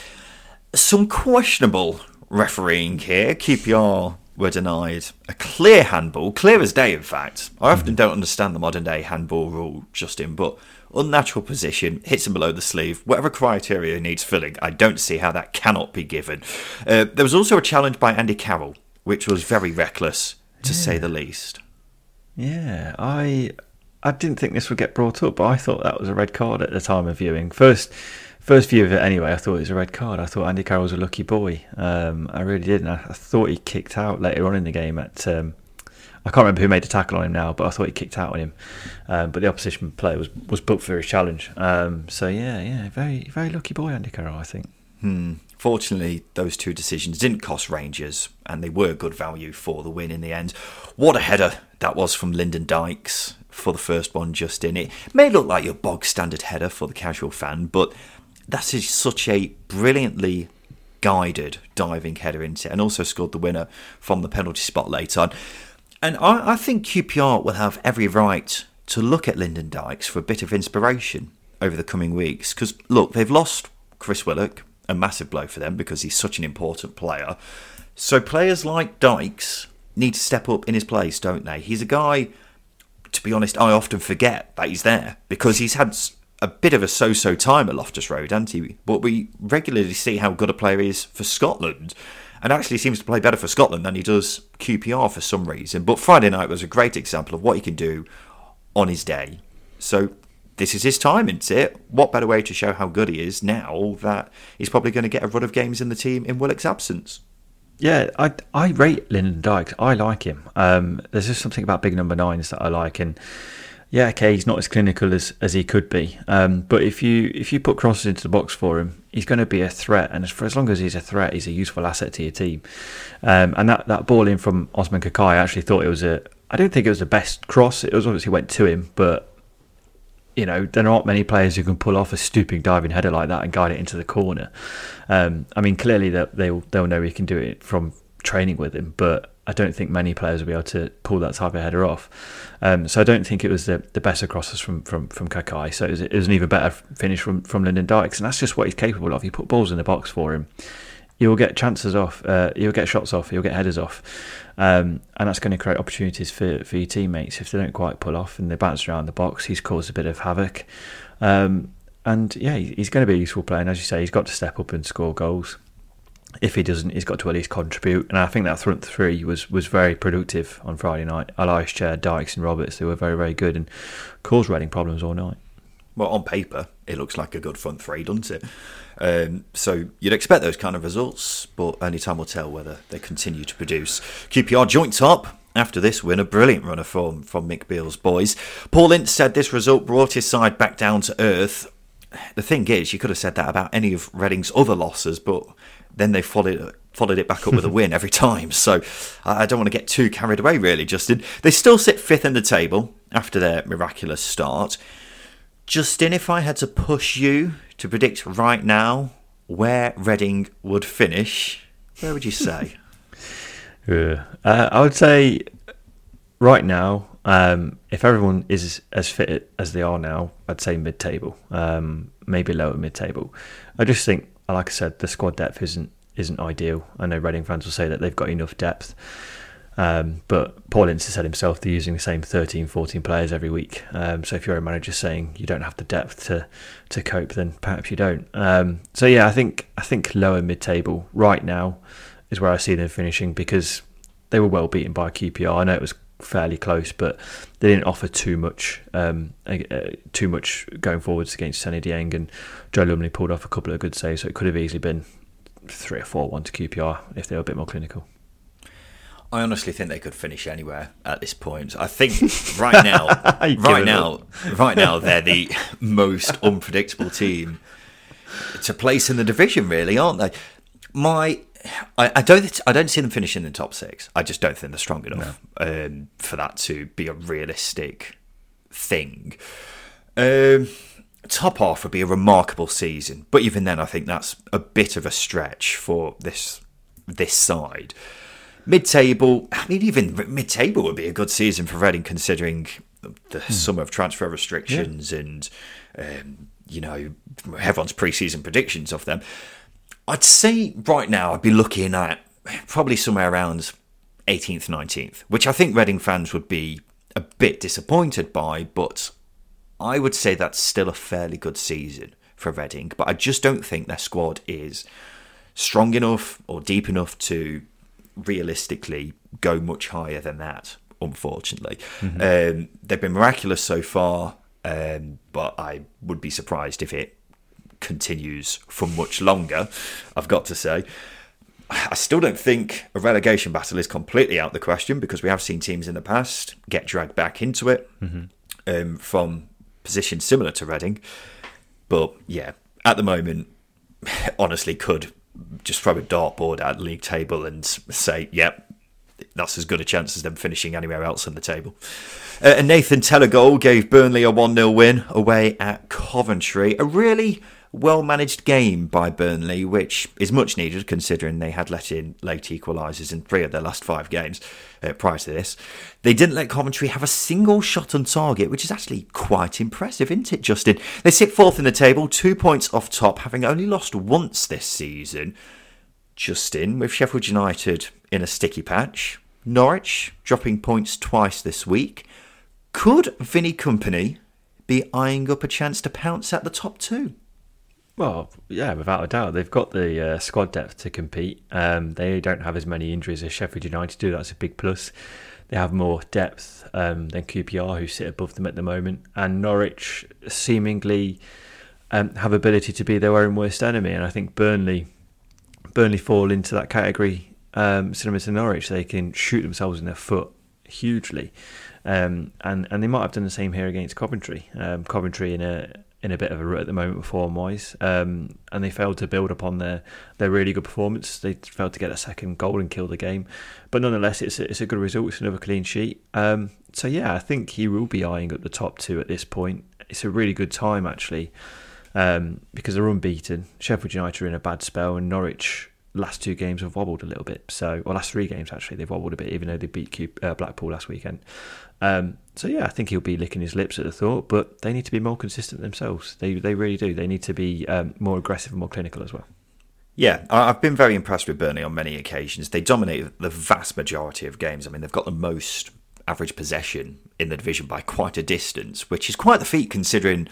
Some questionable refereeing here. QPR were denied a clear handball, clear as day, in fact. I often don't understand the modern day handball rule, Justin, but unnatural position, hits him below the sleeve, whatever criteria needs filling, I don't see how that cannot be given. Uh, there was also a challenge by Andy Carroll, which was very reckless to yeah. say the least. Yeah, I I didn't think this would get brought up, but I thought that was a red card at the time of viewing. First, first view of it anyway, I thought it was a red card. I thought Andy Carroll was a lucky boy. Um, I really did, and I, I, thought he kicked out later on in the game at. Um, I can't remember who made the tackle on him now, but I thought he kicked out on him. Um, but the opposition player was was booked for his challenge. Um, so yeah, yeah, very very lucky boy, Andy Carroll. I think. Hmm. Fortunately, those two decisions didn't cost Rangers, and they were good value for the win in the end. What a header that was from Lyndon Dykes for the first one, Justin It may look like your bog standard header for the casual fan, but that is such a brilliantly guided diving header into it, and also scored the winner from the penalty spot later on. And I, I think QPR will have every right to look at Lyndon Dykes for a bit of inspiration over the coming weeks? Because look, they've lost Chris Willock, a massive blow for them because he's such an important player. So players like Dykes need to step up in his place, don't they? He's a guy, to be honest, I often forget that he's there because he's had a bit of a so-so time at Loftus Road, hasn't he? But we regularly see how good a player he is for Scotland, and actually seems to play better for Scotland than he does QPR for some reason. But Friday night was a great example of what he can do on his day. So this is his time, isn't it? What better way to show how good he is now that he's probably going to get a run of games in the team in Willock's absence? Yeah, I I rate Lyndon Dykes. I like him. Um, there's just something about big number nines that I like, and yeah, okay, he's not as clinical as, as he could be. Um, but if you if you put crosses into the box for him, he's going to be a threat. And for as long as he's a threat, he's a useful asset to your team. Um, and that, that ball in from Osman Kakay, I actually thought it was a. I don't think it was the best cross. It was obviously went to him, but you know there aren't many players who can pull off a stooping diving header like that and guide it into the corner. Um, I mean, clearly that they'll they'll know he can do it from training with him, but I don't think many players will be able to pull that type of header off. Um, so I don't think it was the, the best crosses from from from Kakay. So it was, it was, an even better finish from from Lyndon Dykes, and that's just what he's capable of. You put balls in the box for him, you'll get chances off, uh, you'll get shots off, you'll get headers off, um, and that's going to create opportunities for for your teammates if they don't quite pull off and they bounce around the box. He's caused a bit of havoc. Um, and yeah, he's going to be a useful player. And as you say, he's got to step up and score goals if he doesn't, he's got to at least contribute. And I think that front three was, was very productive on Friday night. Ilias Chair, Dykes, and Roberts, they were very, very good and caused Reading problems all night. Well, on paper, it looks like a good front three, doesn't it? Um, so you'd expect those kind of results, but only time will tell whether they continue to produce. QPR joint top after this win, a brilliant runner from, from Mick Beale's boys. Paul Ince said this result brought his side back down to earth. The thing is, you could have said that about any of Reading's other losses, but then they followed followed it back up with a win every time. So I don't want to get too carried away, really, Justin. They still sit fifth in the table after their miraculous start. Justin, if I had to push you to predict right now where Reading would finish, where would you say? (laughs) yeah. Uh, I would say right now, um, if everyone is as fit as they are now, I'd say mid-table, um, maybe lower mid-table. I just think like I said, the squad depth isn't isn't ideal. I know Reading fans will say that they've got enough depth. Um, but Paul Ince said himself they're using the same 13, 14 players every week. Um, so if you're a manager saying you don't have the depth to to cope, then perhaps you don't. Um, so yeah, I think I think lower mid table right now is where I see them finishing because they were well beaten by QPR. I know it was fairly close, but they didn't offer too much, um, uh, too much going forwards against Seny Dieng, and Joe Lumley pulled off a couple of good saves, so it could have easily been three or four one to QPR if they were a bit more clinical. I honestly think they could finish anywhere at this point. I think right (laughs) now, right now, right now, they're the most unpredictable team to place in the division, really, aren't they? My I, I, don't. I don't see them finishing in the top six. I just don't think they're strong enough no. um, for that to be a realistic thing. Um, top half would be a remarkable season, but even then, I think that's a bit of a stretch for this this side. Mid-table, I mean, even mid-table would be a good season for Reading, considering the hmm. summer of transfer restrictions yeah. and um, you know everyone's pre-season predictions of them. I'd say right now I'd be looking at probably somewhere around 18th, 19th, which I think Reading fans would be a bit disappointed by, but I would say that's still a fairly good season for Reading. But I just don't think their squad is strong enough or deep enough to realistically go much higher than that, unfortunately. Mm-hmm. Um, they've been miraculous so far, um, but I would be surprised if it continues for much longer, I've got to say. I still don't think a relegation battle is completely out of the question because we have seen teams in the past get dragged back into it mm-hmm. um, from positions similar to Reading. But yeah, at the moment, (laughs) honestly, could just throw a dartboard at league table and say, yep, that's as good a chance as them finishing anywhere else on the table. Uh, and Nathan Telegol gave Burnley a 1 0 win away at Coventry. A really well managed game by Burnley, which is much needed considering they had let in late equalisers in three of their last five games uh, prior to this. They didn't let Coventry have a single shot on target, which is actually quite impressive, isn't it, Justin? They sit fourth in the table, two points off top, having only lost once this season. Justin, with Sheffield United in a sticky patch, Norwich dropping points twice this week. Could Vinny Kompany be eyeing up a chance to pounce at the top two? Well, yeah, without a doubt, they've got the uh, squad depth to compete. Um, they don't have as many injuries as Sheffield United do. That's a big plus. They have more depth um, than QPR, who sit above them at the moment, and Norwich seemingly um, have ability to be their own worst enemy. And I think Burnley, Burnley fall into that category um, similar to Norwich. They can shoot themselves in their foot hugely, um, and and they might have done the same here against Coventry. Um, Coventry in a in a bit of a rut at the moment form wise, um, and they failed to build upon their, their really good performance. They failed to get a second goal and kill the game, but nonetheless, it's a, it's a good result. It's another clean sheet. Um, so yeah, I think he will be eyeing up the top two at this point. It's a really good time actually, um, because they're unbeaten. Sheffield United are in a bad spell, and Norwich last two games have wobbled a little bit. So, or last three games actually, they've wobbled a bit, even though they beat uh, Blackpool last weekend. Um, so yeah, I think he'll be licking his lips at the thought, but they need to be more consistent themselves. They they really do. They need to be um, more aggressive and more clinical as well. Yeah, I've been very impressed with Burnley on many occasions. They dominate the vast majority of games. I mean, they've got the most average possession in the division by quite a distance, which is quite the feat considering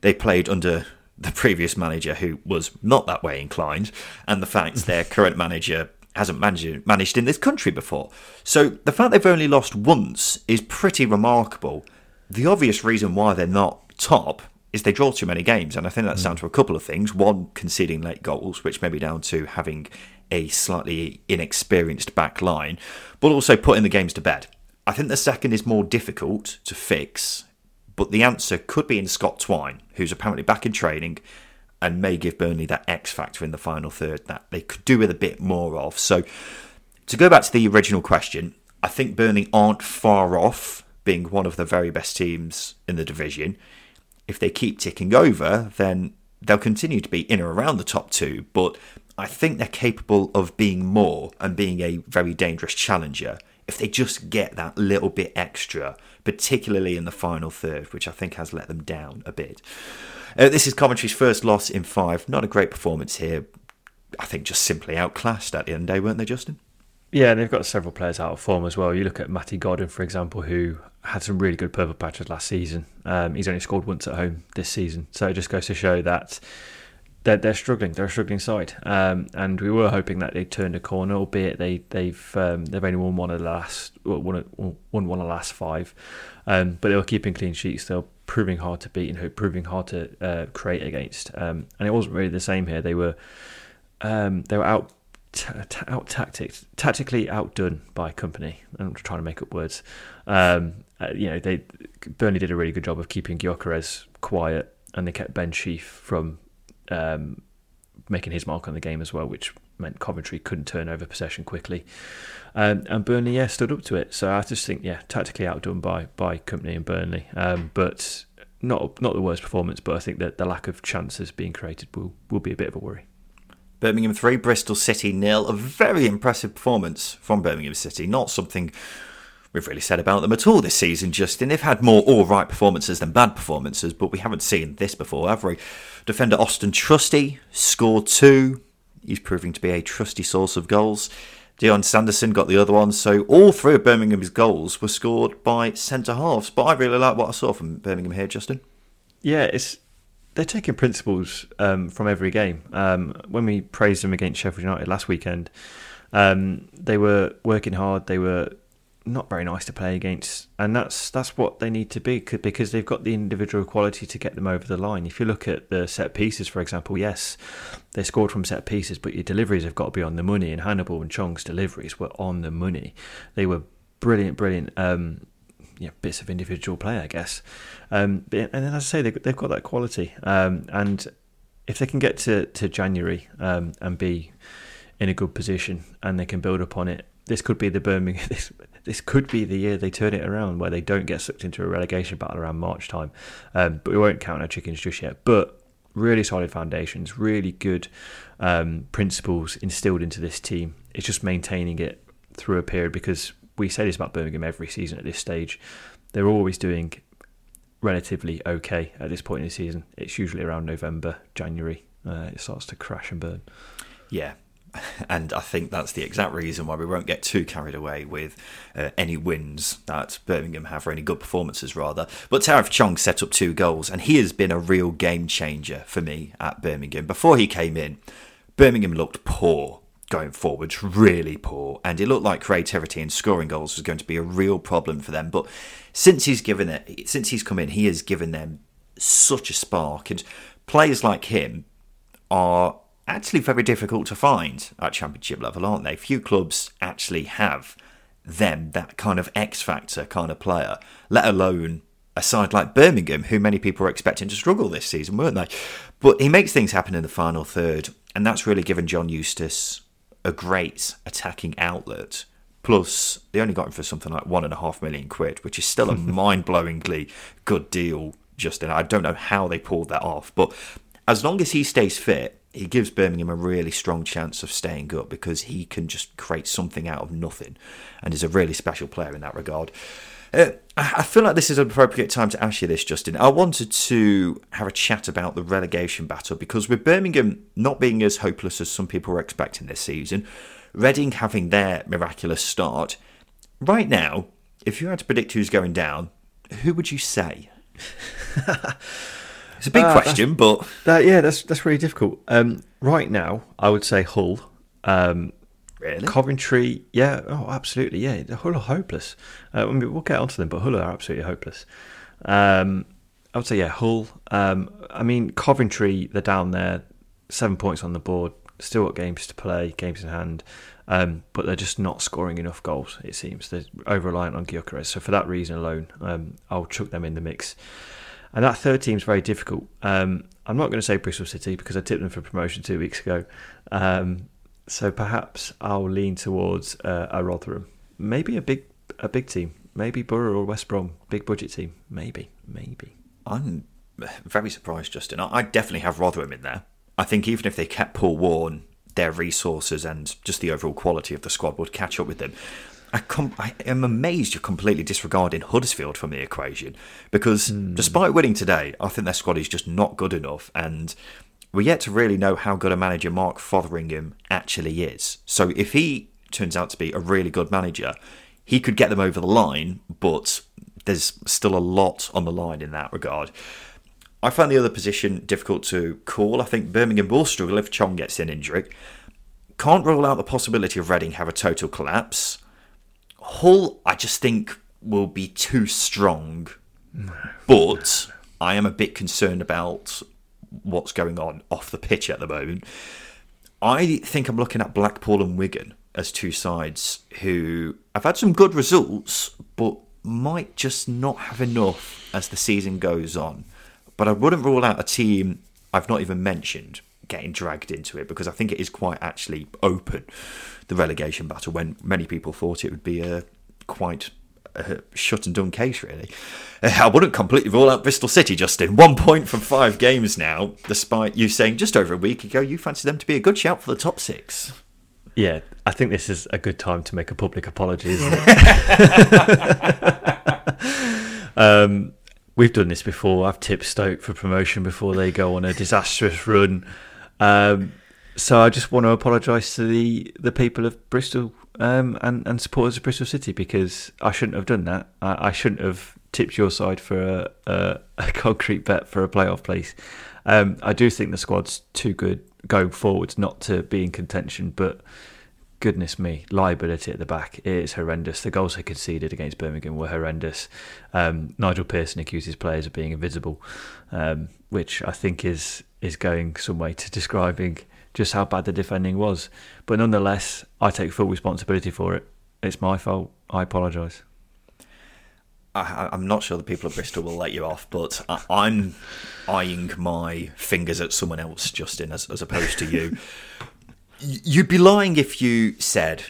they played under the previous manager who was not that way inclined, and the fact their (laughs) current manager hasn't managed, managed in this country before. So the fact they've only lost once is pretty remarkable. The obvious reason why they're not top is they draw too many games, and I think that's hmm. down to a couple of things. One, conceding late goals, which may be down to having a slightly inexperienced back line, but also putting the games to bed. I think the second is more difficult to fix but the answer could be in Scott Twine, who's apparently back in training and may give Burnley that X factor in the final third that they could do with a bit more of. So, to go back to the original question, I think Burnley aren't far off being one of the very best teams in the division. If they keep ticking over, then they'll continue to be in or around the top two, but I think they're capable of being more and being a very dangerous challenger if they just get that little bit extra, particularly in the final third, which I think has let them down a bit. Uh, this is Coventry's first loss in five. Not a great performance here. I think just simply outclassed at the end of the day, weren't they, Justin? Yeah, they've got several players out of form as well. You look at Matty Godden, for example, who had some really good purple patches last season. Um, he's only scored once at home this season, so it just goes to show that they're, they're struggling. They're a struggling side, um, and we were hoping that they turned a corner. Albeit they they've um, they've only won one of the last won won one of the last five, um, but they were keeping clean sheets. They were proving hard to beat and proving hard to uh, create against. Um, and it wasn't really the same here. They were um, they were out t- out tactics tactically outdone by Kompany. I'm trying to make up words. Um, uh, you know, they Burnley did a really good job of keeping Gyökeres quiet, and they kept Ben Sheaf from um, making his mark on the game as well, which meant Coventry couldn't turn over possession quickly. Um, and Burnley, yeah, stood up to it. So I just think, yeah, tactically outdone by by Kompany and Burnley, um, but not not the worst performance. But I think that the lack of chances being created will will be a bit of a worry. Birmingham 3, Bristol City nil. A very impressive performance from Birmingham City. Not something we've really said about them at all this season, Justin. They've had more all right performances than bad performances, but we haven't seen this before, have we? Defender Austin Trusty scored two. He's proving to be a trusty source of goals. Dion Sanderson got the other one. So all three of Birmingham's goals were scored by centre halves. But I really like what I saw from Birmingham here, Justin. Yeah, it's they're taking principles um, from every game. Um, when we praised them against Sheffield United last weekend, um, they were working hard. They were not very nice to play against, and that's that's what they need to be because they've got the individual quality to get them over the line. If you look at the set pieces, for example, yes, they scored from set pieces, but your deliveries have got to be on the money. And Hannibal and Chong's deliveries were on the money. They were brilliant, brilliant. Um, yeah, bits of individual play, I guess. Um, and then, as I say, they, they've got that quality. Um, and if they can get to to January um, and be in a good position, and they can build upon it, this could be the Birmingham. (laughs) This, this could be the year they turn it around where they don't get sucked into a relegation battle around March time. Um, but we won't count our chickens just yet. But really solid foundations, really good um, principles instilled into this team. It's just maintaining it through a period because we say this about Birmingham every season at this stage. They're always doing relatively okay at this point in the season. It's usually around November, January. Uh, it starts to crash and burn. Yeah, and I think that's the exact reason why we won't get too carried away with uh, any wins that Birmingham have, or any good performances rather. But Tahith Chong set up two goals, and he has been a real game changer for me at Birmingham. Before he came in, Birmingham looked poor going forwards, really poor, and it looked like creativity and scoring goals was going to be a real problem for them. But since he's given it, since he's come in, he has given them such a spark, and players like him are actually very difficult to find at championship level, aren't they? Few clubs actually have them, that kind of X factor kind of player, let alone a side like Birmingham, who many people were expecting to struggle this season, weren't they? But he makes things happen in the final third, and that's really given John Eustace a great attacking outlet. Plus, they only got him for something like one and a half million quid, which is still a (laughs) mind blowingly good deal, Justin. I don't know how they pulled that off, but as long as he stays fit, he gives Birmingham a really strong chance of staying up because he can just create something out of nothing and is a really special player in that regard. Uh, I feel like this is an appropriate time to ask you this, Justin. I wanted to have a chat about the relegation battle because with Birmingham not being as hopeless as some people were expecting this season, Reading having their miraculous start, right now, if you had to predict who's going down, who would you say? (laughs) It's a big uh, question, but that, yeah, that's that's really difficult. Um, right now, I would say Hull. Um, really? Coventry, yeah, oh, absolutely, yeah. The Hull are hopeless. Uh, we'll get onto them, but Hull are absolutely hopeless. Um, I would say, yeah, Hull. Um, I mean, Coventry, they're down there, seven points on the board, still got games to play, games in hand, um, but they're just not scoring enough goals. It seems they're over reliant on Gyökeres. So for that reason alone, um, I'll chuck them in the mix. And that third team is very difficult. Um, I'm not going to say Bristol City because I tipped them for promotion two weeks ago. Um, so perhaps I'll lean towards uh, a Rotherham, maybe a big a big team, maybe Boro or West Brom, big budget team, maybe, maybe. I'm very surprised, Justin. I definitely have Rotherham in there. I think even if they kept Paul Warne, their resources and just the overall quality of the squad would catch up with them. I, com- I am amazed you're completely disregarding Huddersfield from the equation because mm. despite winning today, I think their squad is just not good enough, and we're yet to really know how good a manager Mark Fotheringham actually is. So if he turns out to be a really good manager, he could get them over the line, but there's still a lot on the line in that regard. I find the other position difficult to call. I think Birmingham will struggle if Chong gets an injury. Can't rule out the possibility of Reading have a total collapse. Hull, I just think, will be too strong. But I am a bit concerned about what's going on off the pitch at the moment. I think I'm looking at Blackpool and Wigan as two sides who have had some good results, but might just not have enough as the season goes on. But I wouldn't rule out a team I've not even mentioned getting dragged into it because I think it is quite actually open the relegation battle when many people thought it would be a quite a shut and done case, really. Uh, I wouldn't completely rule out Bristol City, Justin. One point from five games now, despite you saying just over a week ago you fancy them to be a good shout for the top six. Yeah, I think this is a good time to make a public apology, (laughs) um, we've done this before. I've tipped Stoke for promotion before they go on a disastrous run. Um, so I just want to apologise to the, the people of Bristol um, and, and supporters of Bristol City because I shouldn't have done that. I, I shouldn't have tipped your side for a, a, (laughs) a concrete bet for a playoff place. Um, I do think the squad's too good going forwards not to be in contention, but goodness me, liability at the back is horrendous. The goals they conceded against Birmingham were horrendous. Um, Nigel Pearson accuses players of being invisible, um, which I think is is going some way to describing just how bad the defending was. But nonetheless, I take full responsibility for it. It's my fault. I apologise. I, am not sure the people of Bristol will let you off, but I, am eyeing my fingers at someone else, Justin, as, as opposed to you. You'd be lying if you said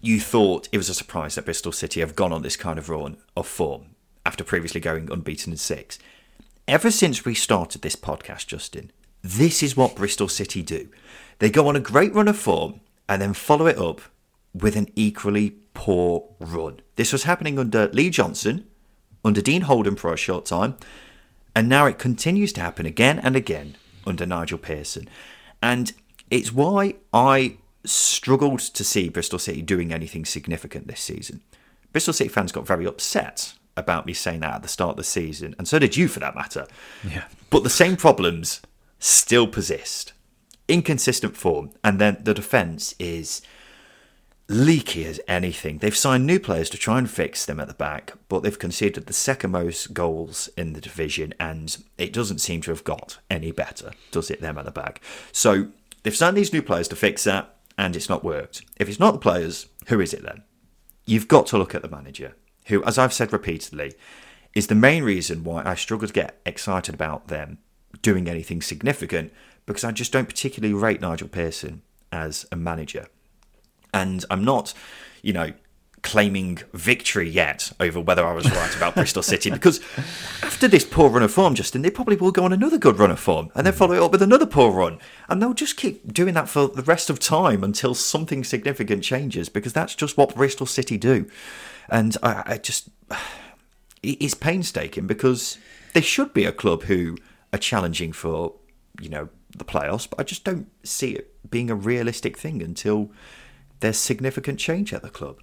you thought it was a surprise that Bristol City have gone on this kind of run of form after previously going unbeaten in six. Ever since we started this podcast, Justin, this is what Bristol City do. They go on a great run of form and then follow it up with an equally poor run. This was happening under Lee Johnson, under Dean Holden for a short time, and now it continues to happen again and again under Nigel Pearson. And it's why I struggled to see Bristol City doing anything significant this season. Bristol City fans got very upset about me saying that at the start of the season, and so did you for that matter. Yeah. But the same problems still persist. Inconsistent form, and then the defence is leaky as anything. They've signed new players to try and fix them at the back, but they've conceded the second most goals in the division, and it doesn't seem to have got any better, does it, them at the back? So they've signed these new players to fix that, and it's not worked. If it's not the players, who is it then? You've got to look at the manager, who, as I've said repeatedly, is the main reason why I struggle to get excited about them doing anything significant because I just don't particularly rate Nigel Pearson as a manager. And I'm not, you know, claiming victory yet over whether I was right about Bristol City (laughs) because after this poor run of form, Justin, they probably will go on another good run of form and then follow it up with another poor run. And they'll just keep doing that for the rest of time until something significant changes because that's just what Bristol City do. And I, I just, (sighs) it's painstaking because they should be a club who are challenging for, you know, the playoffs, but I just don't see it being a realistic thing until there's significant change at the club.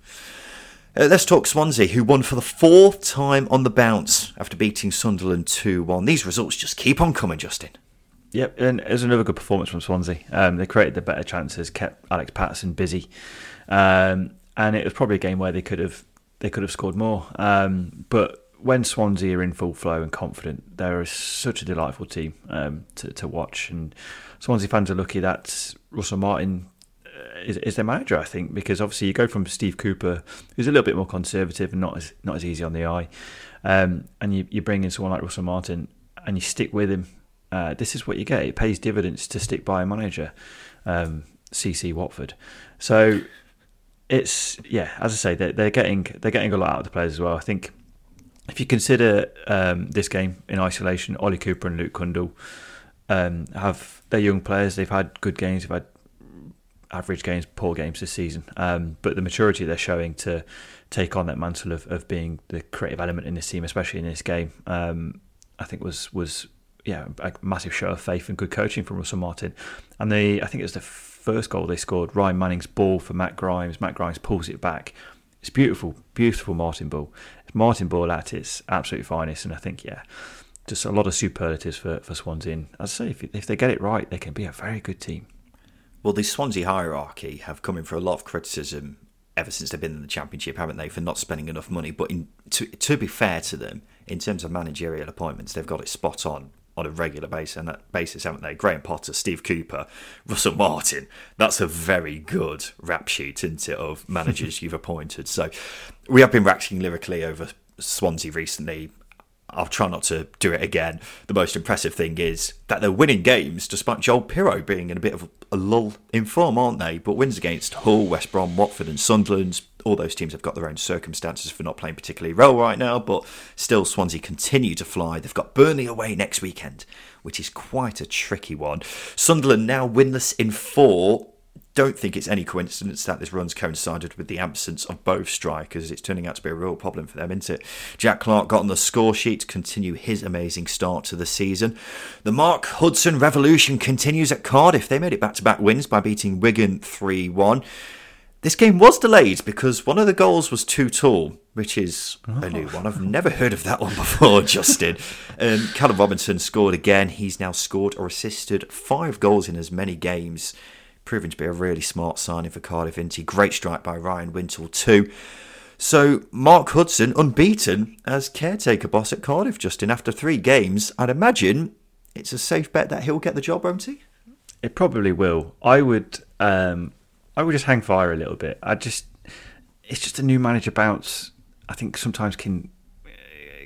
Uh, let's talk Swansea, who won for the fourth time on the bounce after beating Sunderland 2 1. These results just keep on coming, Justin. Yep, and it was another good performance from Swansea. Um, they created the better chances, kept Alex Paterson busy, um, and it was probably a game where they could have they could have scored more. Um, but when Swansea are in full flow and confident, they're such a delightful team um, to, to watch. And Swansea fans are lucky that Russell Martin uh, is, is their manager, I think, because obviously you go from Steve Cooper, who's a little bit more conservative and not as not as easy on the eye, um, and you, you bring in someone like Russell Martin and you stick with him. Uh, this is what you get. It pays dividends to stick by a manager, um, CC Watford. So it's yeah, as I say, they're, they're getting they're getting a lot out of the players as well. I think if you consider um, this game in isolation, Ollie Cooper and Luke Cundle um, have they're young players. They've had good games. They've had average games, poor games this season. Um, but the maturity they're showing to take on that mantle of, of being the creative element in this team, especially in this game, um, I think was was yeah a massive show of faith and good coaching from Russell Martin. And they, I think it was the first goal they scored. Ryan Manning's ball for Matt Grimes. Matt Grimes pulls it back. It's beautiful, beautiful Martin ball. Martin ball at its absolute finest, and I think yeah, just a lot of superlatives for for Swansea. And as I say, if, if they get it right, they can be a very good team. Well, the Swansea hierarchy have come in for a lot of criticism ever since they've been in the Championship, haven't they, for not spending enough money? But in, to, to be fair to them, in terms of managerial appointments, they've got it spot on on a regular basis, and that basis, haven't they? Graham Potter, Steve Cooper, Russell Martin. That's a very good rap sheet, isn't it, of managers (laughs) you've appointed. So we have been waxing lyrically over Swansea recently. I'll try not to do it again. The most impressive thing is that they're winning games despite Joel Piroe being in a bit of a lull in form, aren't they? But wins against Hull, West Brom, Watford, and Sunderland. All those teams have got their own circumstances for not playing particularly well right now, but still Swansea continue to fly. They've got Burnley away next weekend, which is quite a tricky one. Sunderland now winless in four don't think it's any coincidence that this run's coincided with the absence of both strikers. It's turning out to be a real problem for them, isn't it? Jack Clark got on the score sheet to continue his amazing start to the season. The Mark Hudson revolution continues at Cardiff. They made it back to back wins by beating Wigan 3 1. This game was delayed because one of the goals was too tall, which is oh. a new one. I've oh. never heard of that one before, (laughs) Justin. And Callum Robinson scored again. He's now scored or assisted five goals in as many games proving to be a really smart signing for Cardiff Inti. Great strike by Ryan Wintle too. So Mark Hudson unbeaten as caretaker boss at Cardiff, Justin. After three games, I'd imagine it's a safe bet that he'll get the job, won't he? It probably will. I would. Um, I would just hang fire a little bit. I just. It's just a new manager bounce. I think sometimes can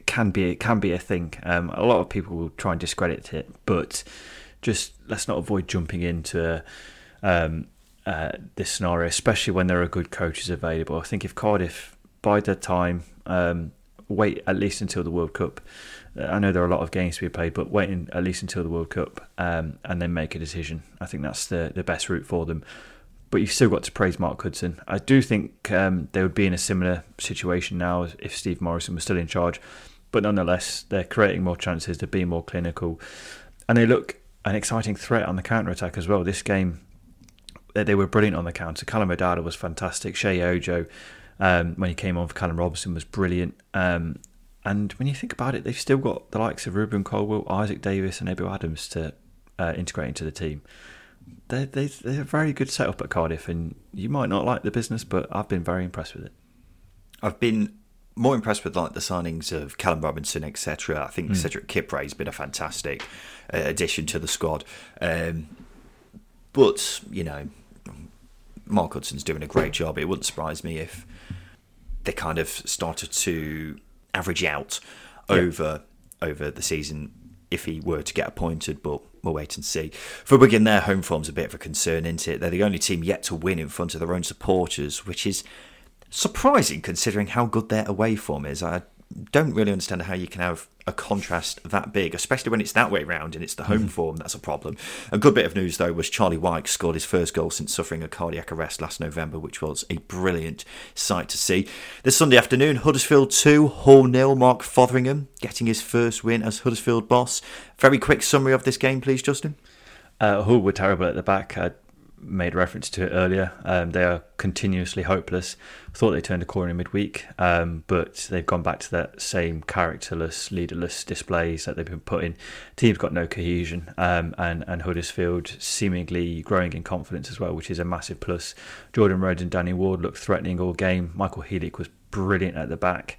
can be it can be a thing. Um, a lot of people will try and discredit it, but just let's not avoid jumping into. Um, uh, this scenario, especially when there are good coaches available. I think if Cardiff bide their time, um, wait at least until the World Cup, I know there are a lot of games to be played, but waiting at least until the World Cup um, and then make a decision. I think that's the the best route for them. But you've still got to praise Mark Hudson. I do think um, they would be in a similar situation now if Steve Morison was still in charge. But nonetheless, they're creating more chances, they're being more clinical, and they look an exciting threat on the counter attack as well. This game, they were brilliant on the counter. Callum O'Dowda was fantastic. Sheyi Ojo, um, when he came on for Callum Robinson, was brilliant. Um, and when you think about it, they've still got the likes of Rubin Colwill, Isaak Davies, and Ebou Adams to uh, integrate into the team. They're, they they're a very good setup at Cardiff, and you might not like the business, but I've been very impressed with it. I've been more impressed with like the signings of Callum Robinson, etc. I think mm. Cedric Kipre has been a fantastic uh, addition to the squad. Um, but you know, Mark Hudson's doing a great job. It wouldn't surprise me if they kind of started to average out over over the season if he were to get appointed, but we'll wait and see. For Wigan, their home form's a bit of a concern, isn't it? They're the only team yet to win in front of their own supporters, which is surprising considering how good their away form is. I don't really understand how you can have a contrast that big, especially when it's that way round and it's the home mm. form that's a problem. A good bit of news though was Charlie Wyke scored his first goal since suffering a cardiac arrest last November, which was a brilliant sight to see. This Sunday afternoon, Huddersfield 2, Hull nil. Mark Fotheringham getting his first win as Huddersfield boss. Very quick summary of this game, please, Justin. Uh, Hull were terrible at the back. Uh, made reference to it earlier. Um, they are continuously hopeless. Thought they turned a corner in midweek, um, but they've gone back to that same characterless, leaderless displays that they've been putting. Team's got no cohesion, um, and and Huddersfield seemingly growing in confidence as well, which is a massive plus. Jordan Rhodes and Danny Ward looked threatening all game. Michael Helik was brilliant at the back,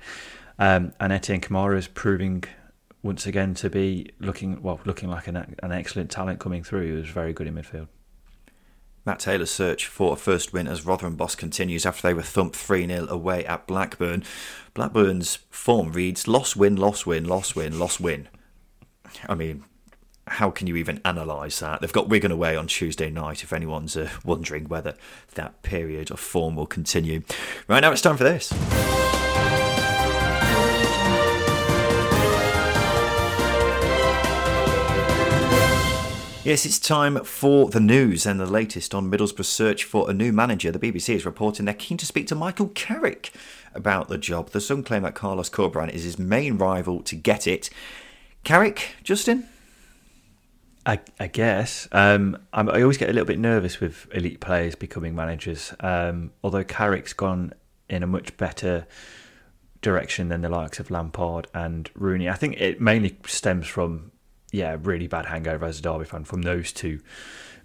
um, and Etienne Camara is proving once again to be looking well, looking like an an excellent talent coming through. He was very good in midfield. Matt Taylor's search for a first win as Rotherham boss continues after they were thumped 3 0 away at Blackburn. Blackburn's form reads loss win, loss win, loss win, loss win. I mean, how can you even analyse that? They've got Wigan away on Tuesday night, if anyone's uh, wondering whether that period of form will continue. Right now, it's time for this. Yes, it's time for the news and the latest on Middlesbrough's search for a new manager. The BBC is reporting they're keen to speak to Michael Carrick about the job. The Sun claim that Carlos Corberán is his main rival to get it. Carrick, Justin? I, I guess. Um, i always get a little bit nervous with elite players becoming managers. Um, although Carrick's gone in a much better direction than the likes of Lampard and Rooney. I think it mainly stems from yeah, really bad hangover as a Derby fan from those two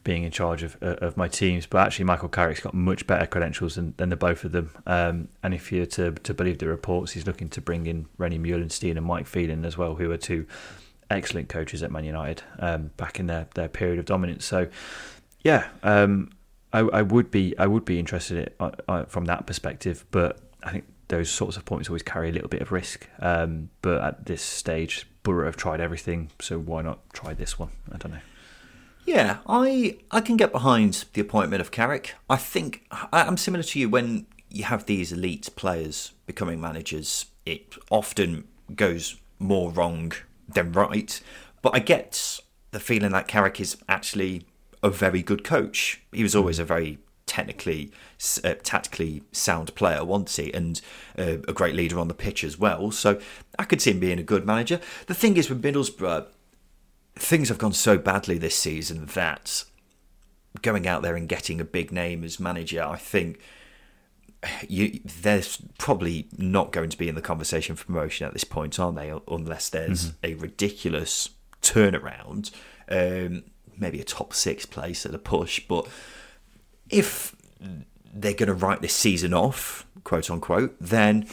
being in charge of uh, of my teams. But actually, Michael Carrick's got much better credentials than, than the both of them. Um, and if you're to to believe the reports, he's looking to bring in René Meulensteen and Mike Phelan as well, who are two excellent coaches at Man United um, back in their, their period of dominance. So, yeah, um, I, I, would be I would be interested in, uh, uh, from that perspective. But I think those sorts of points always carry a little bit of risk. Um, but at this stage, Boro have tried everything, so why not try this one? I don't know. Yeah, I I can get behind the appointment of Carrick. I think I'm similar to you when you have these elite players becoming managers. It often goes more wrong than right. But I get the feeling that Carrick is actually a very good coach. He was always a very technically, uh, tactically sound player, wasn't he? And uh, a great leader on the pitch as well. So I could see him being a good manager. The thing is with Middlesbrough, things have gone so badly this season that going out there and getting a big name as manager, I think you there's probably not going to be in the conversation for promotion at this point, aren't they? Unless there's mm-hmm. a ridiculous turnaround, um, maybe a top six place at a push, but if they're going to write this season off, quote unquote, then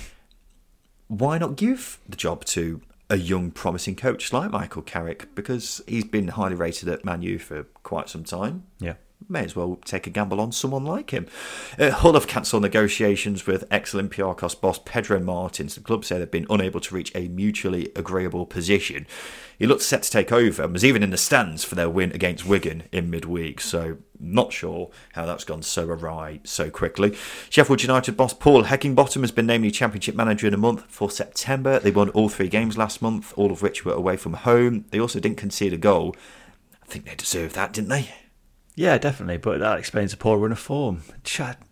why not give the job to a young, promising coach like Michael Carrick? Because he's been highly rated at Man U for quite some time. Yeah. May as well take a gamble on someone like him. Uh, Hull have cancelled negotiations with ex Olympiacos boss Pedro Martins. The club say they've been unable to reach a mutually agreeable position. He looked set to take over and was even in the stands for their win against Wigan in midweek. So, not sure how that's gone so awry so quickly. Sheffield United boss Paul Heckingbottom has been named new Championship Manager in a month for September. They won all three games last month, all of which were away from home. They also didn't concede a goal. I think they deserved that, didn't they? Yeah, definitely. But that explains the poor run of form.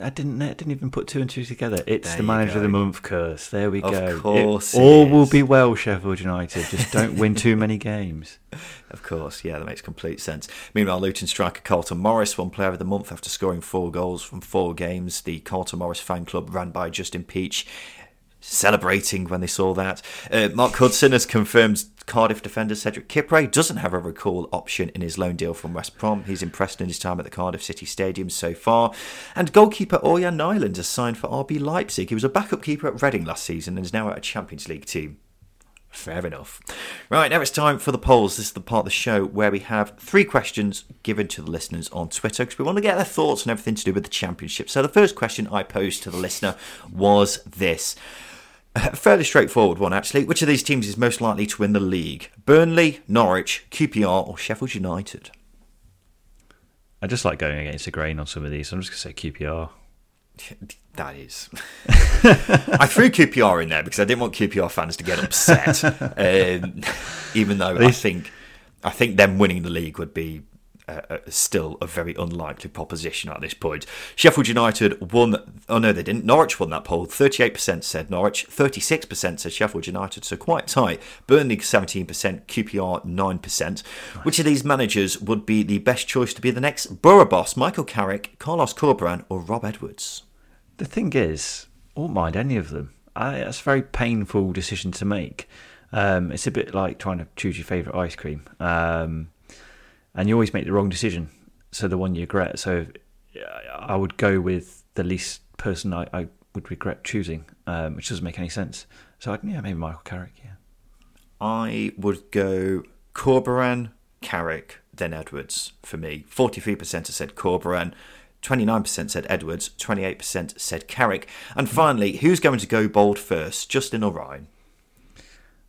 I didn't. I didn't even put two and two together. It's there the manager of the month curse. There we of go. Of course, it, all will be well, Sheffield United. Just don't win too many games. (laughs) Of course, yeah, that makes complete sense. Meanwhile, Luton striker Carlton Morris won Player of the Month after scoring four goals from four games. The Carlton Morris fan club, ran by Justin Peach, celebrating when they saw that. Uh, Mark Hudson has confirmed Cardiff defender Cedric Kipre doesn't have a recall option in his loan deal from West Brom. He's impressed in his time at the Cardiff City Stadium so far. And goalkeeper Orjan Nyland has signed for RB Leipzig. He was a backup keeper at Reading last season and is now at a Champions League team. Fair enough. Right, now it's time for the polls. This is the part of the show where we have three questions given to the listeners on Twitter because we want to get their thoughts on everything to do with the championship. So the first question I posed to the listener was this a (laughs) fairly straightforward one, actually. Which of these teams is most likely to win the league? Burnley, Norwich, QPR, or Sheffield United? I just like going against the grain on some of these. I'm just going to say QPR. (laughs) That is. (laughs) I threw QPR in there because I didn't want QPR fans to get upset. um, even though I think I think them winning the league would be uh, still a very unlikely proposition at this point. Sheffield United won. Oh no, they didn't. Norwich won that poll. Thirty-eight percent said Norwich. Thirty-six percent said Sheffield United. So quite tight. Burnley seventeen percent. QPR nine percent. Which of these managers would be the best choice to be the next Boro boss? Michael Carrick, Carlos Corberán, or Rob Edwards? The thing is, I won't mind any of them. I, that's a very painful decision to make. Um, it's a bit like trying to choose your favourite ice cream. Um, and you always make the wrong decision. So the one you regret. So I would go with the least person I, I would regret choosing, um, which doesn't make any sense. So I, yeah, maybe Michael Carrick. Yeah, I would go Corberán, Carrick, then Edwards for me. Forty-three percent have said Corberán. 29% said Edwards, 28% said Carrick. And finally, who's going to go bold first, Justin or Ryan?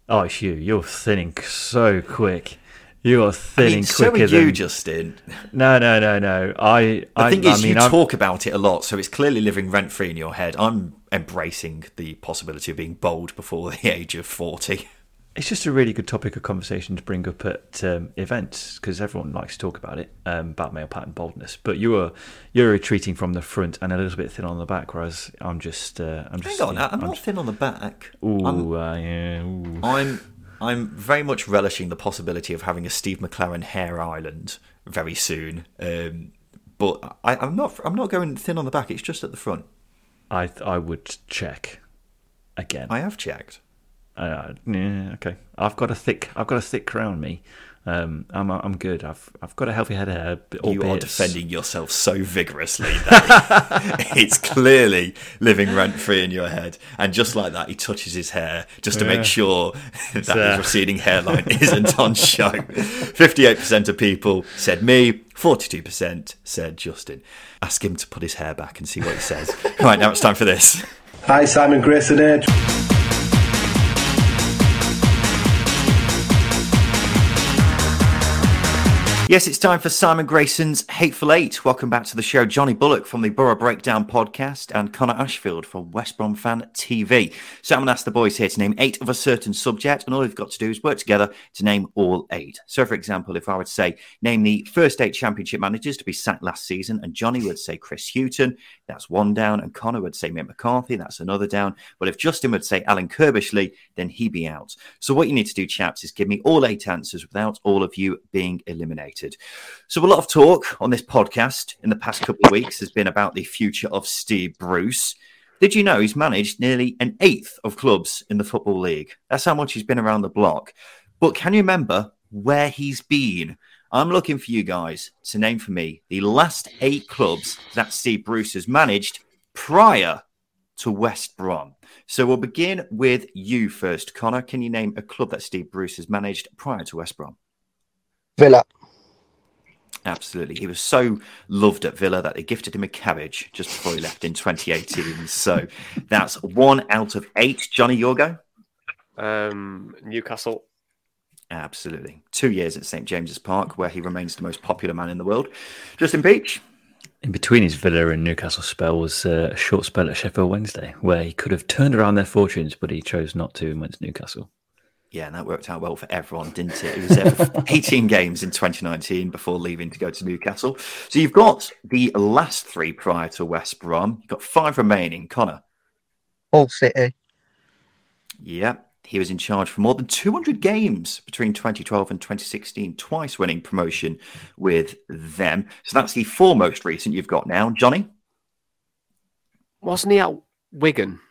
Oh, it's you. You're thinning so quick. You are thinning I mean, so quicker are you, than... Justin. No, no, no, no. I. I, thing is, I mean, you I'm... talk about it a lot, so it's clearly living rent free in your head. I'm embracing the possibility of being bold before the (laughs) age of forty. It's just a really good topic of conversation to bring up at um, events because everyone likes to talk about it um, about male pattern baldness. But you are you're retreating from the front and a little bit thin on the back, whereas I'm just uh, I'm just. Hang on, I'm, I'm not thin on the back. Ooh, I'm, uh, yeah, ooh. I'm I'm very much relishing the possibility of having a Steve McClaren hair island very soon. Um, but I, am not. I'm not going thin on the back. It's just at the front. I I would check again. I have checked. Uh, yeah, okay. I've got a thick. I've got a thick crown. Me. Um, I'm I'm good. I've I've got a healthy head of hair. You are defending yourself so vigorously that (laughs) it's clearly living rent free in your head. And just like that, he touches his hair just to yeah. make sure that uh... his receding hairline (laughs) isn't on show. Fifty-eight percent of people said me. Forty-two percent said Justin. Ask him to put his hair back and see what he says. (laughs) right now, it's time for this. Hi, Simon Grayson here. Yes, it's time for Simon Grayson's Hateful Eight. Welcome back to the show. Johnny Bullock from the Boro Breakdown podcast and Connor Ashfield from West Brom Fan TV. So I'm going to ask the boys here to name eight of a certain subject, and all you've got to do is work together to name all eight. So, for example, if I would say, name the first eight championship managers to be sacked last season, and Johnny would say Chris Hughton, that's one down, and Connor would say Mick McCarthy, that's another down. But if Justin would say Alan Curbishley, then he'd be out. So, what you need to do, chaps, is give me all eight answers without all of you being eliminated. So, a lot of talk on this podcast in the past couple of weeks has been about the future of Steve Bruce. Did you know he's managed nearly an eighth of clubs in the Football League? That's how much he's been around the block. But can you remember where he's been? I'm looking for you guys to name for me the last eight clubs that Steve Bruce has managed prior to West Brom. So we'll begin with you first, Connor. Can you name a club that Steve Bruce has managed prior to West Brom? Villa. Absolutely. He was so loved at Villa that they gifted him a cabbage just before he left in 2018. so that's one out of eight. Johnny Yorgo? Um, Newcastle. Absolutely. Two years at St. James's Park, where he remains the most popular man in the world. Justin Peach? In between his Villa and Newcastle spell was uh, a short spell at Sheffield Wednesday, where he could have turned around their fortunes, but he chose not to and went to Newcastle. Yeah, and that worked out well for everyone, didn't it? He was there for (laughs) 18 games in 2019 before leaving to go to Newcastle. So you've got the last three prior to West Brom. You've got five remaining. Connor. Hull City. Yeah, he was in charge for more than 200 games between 2012 and 2016, twice winning promotion with them. So that's the four most recent you've got now. Johnny? Wasn't he at Wigan?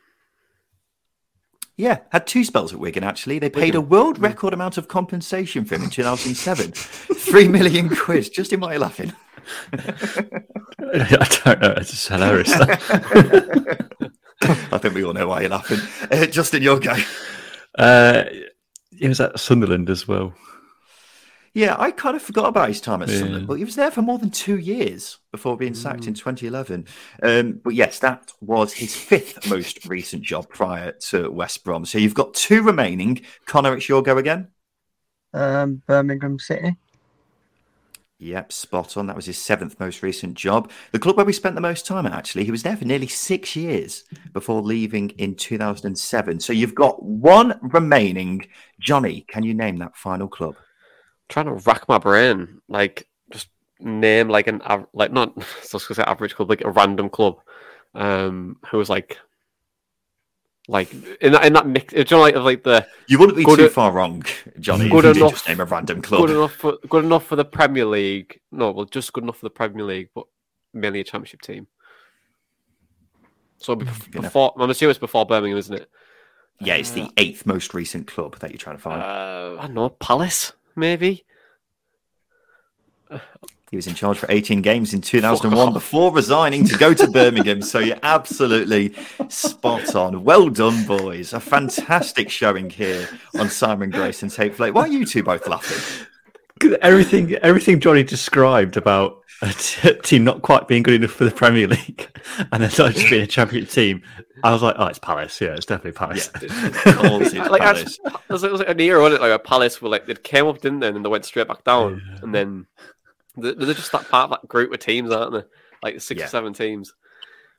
Yeah, had two spells at Wigan actually. They paid a world record amount of compensation for him in 2007. (laughs) Three million quid. Just in my laughing? (laughs) I don't know. It's just hilarious. (laughs) I think we all know why you're laughing. Uh, Justin, your go. uh, he was at Sunderland as well. Yeah, I kind of forgot about his time at Yeah. Sunderland, but he was there for more than two years before being sacked in 2011. Um, but yes, that was his fifth most recent job prior to West Brom. So you've got two remaining. Connor, it's your go again. Um, Birmingham City. Yep, spot on. That was his seventh most recent job. The club where we spent the most time at, actually. He was there for nearly six years before leaving in 2007. So you've got one remaining. Johnny, can you name that final club? Trying to rack my brain, like just name like an like not so (laughs) I gonna say average club, like a random club, um, who was like, like in that in that mix, do you know, like of like the You wouldn't be Good too e- far wrong, Johnny. good if you did enough- just name a random club. good enough for good enough for the Premier League. No, well, just good enough for the Premier League, but mainly a Championship team. So bef- Good enough. before, I'm assuming it's before Birmingham, isn't it? Yeah, it's the eighth most recent club that you're trying to find. Uh, I don't know, Palace maybe. He was in charge for 18 games in 2001 off. before resigning to go to Birmingham. So you're absolutely spot on. Well done, boys. A fantastic showing here on Simon Grayson's Hateful Eight. Why are you two both laughing? Everything, everything Johnny described about a t- team not quite being good enough for the Premier League, (laughs) and then not just being a championship team. I was like, oh, it's Palace. Yeah, it's definitely Palace. Course it's (laughs) like Palace. actually, it was, it was like an era, wasn't it? Like a Palace were like they came up, didn't they? And then they went straight back down, and then they're, they're just that part of that group of teams, aren't they? Like six Yeah. or seven teams.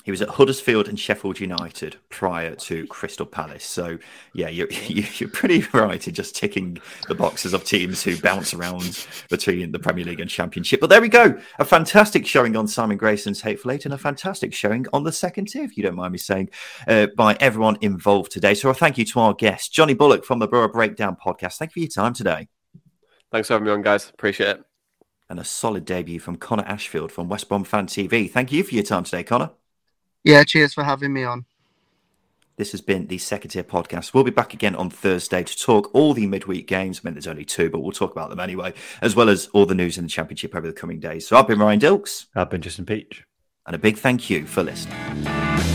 He was at Huddersfield and Sheffield United prior to Crystal Palace. So, yeah, you're, (laughs) you're pretty right in just ticking the boxes of teams who bounce around between the Premier League and Championship. But there we go. A fantastic showing on Simon Grayson's Hateful Eight and a fantastic showing on the second tier, if you don't mind me saying, uh, by everyone involved today. So, a thank you to our guest, Johnny Bullock from the Boro Breakdown podcast. Thank you for your time today. Thanks for having me on, guys. Appreciate it. And a solid debut from Connor Ashfield from West Brom Fan TV. Thank you for your time today, Connor. Yeah, cheers for having me on. This has been the Second Tier Podcast. We'll be back again on Thursday to talk all the midweek games. I mean, there's only two, but we'll talk about them anyway, as well as all the news in the Championship over the coming days. So I've been Ryan Dilks, I've been Justin Peach. and a big thank you for listening.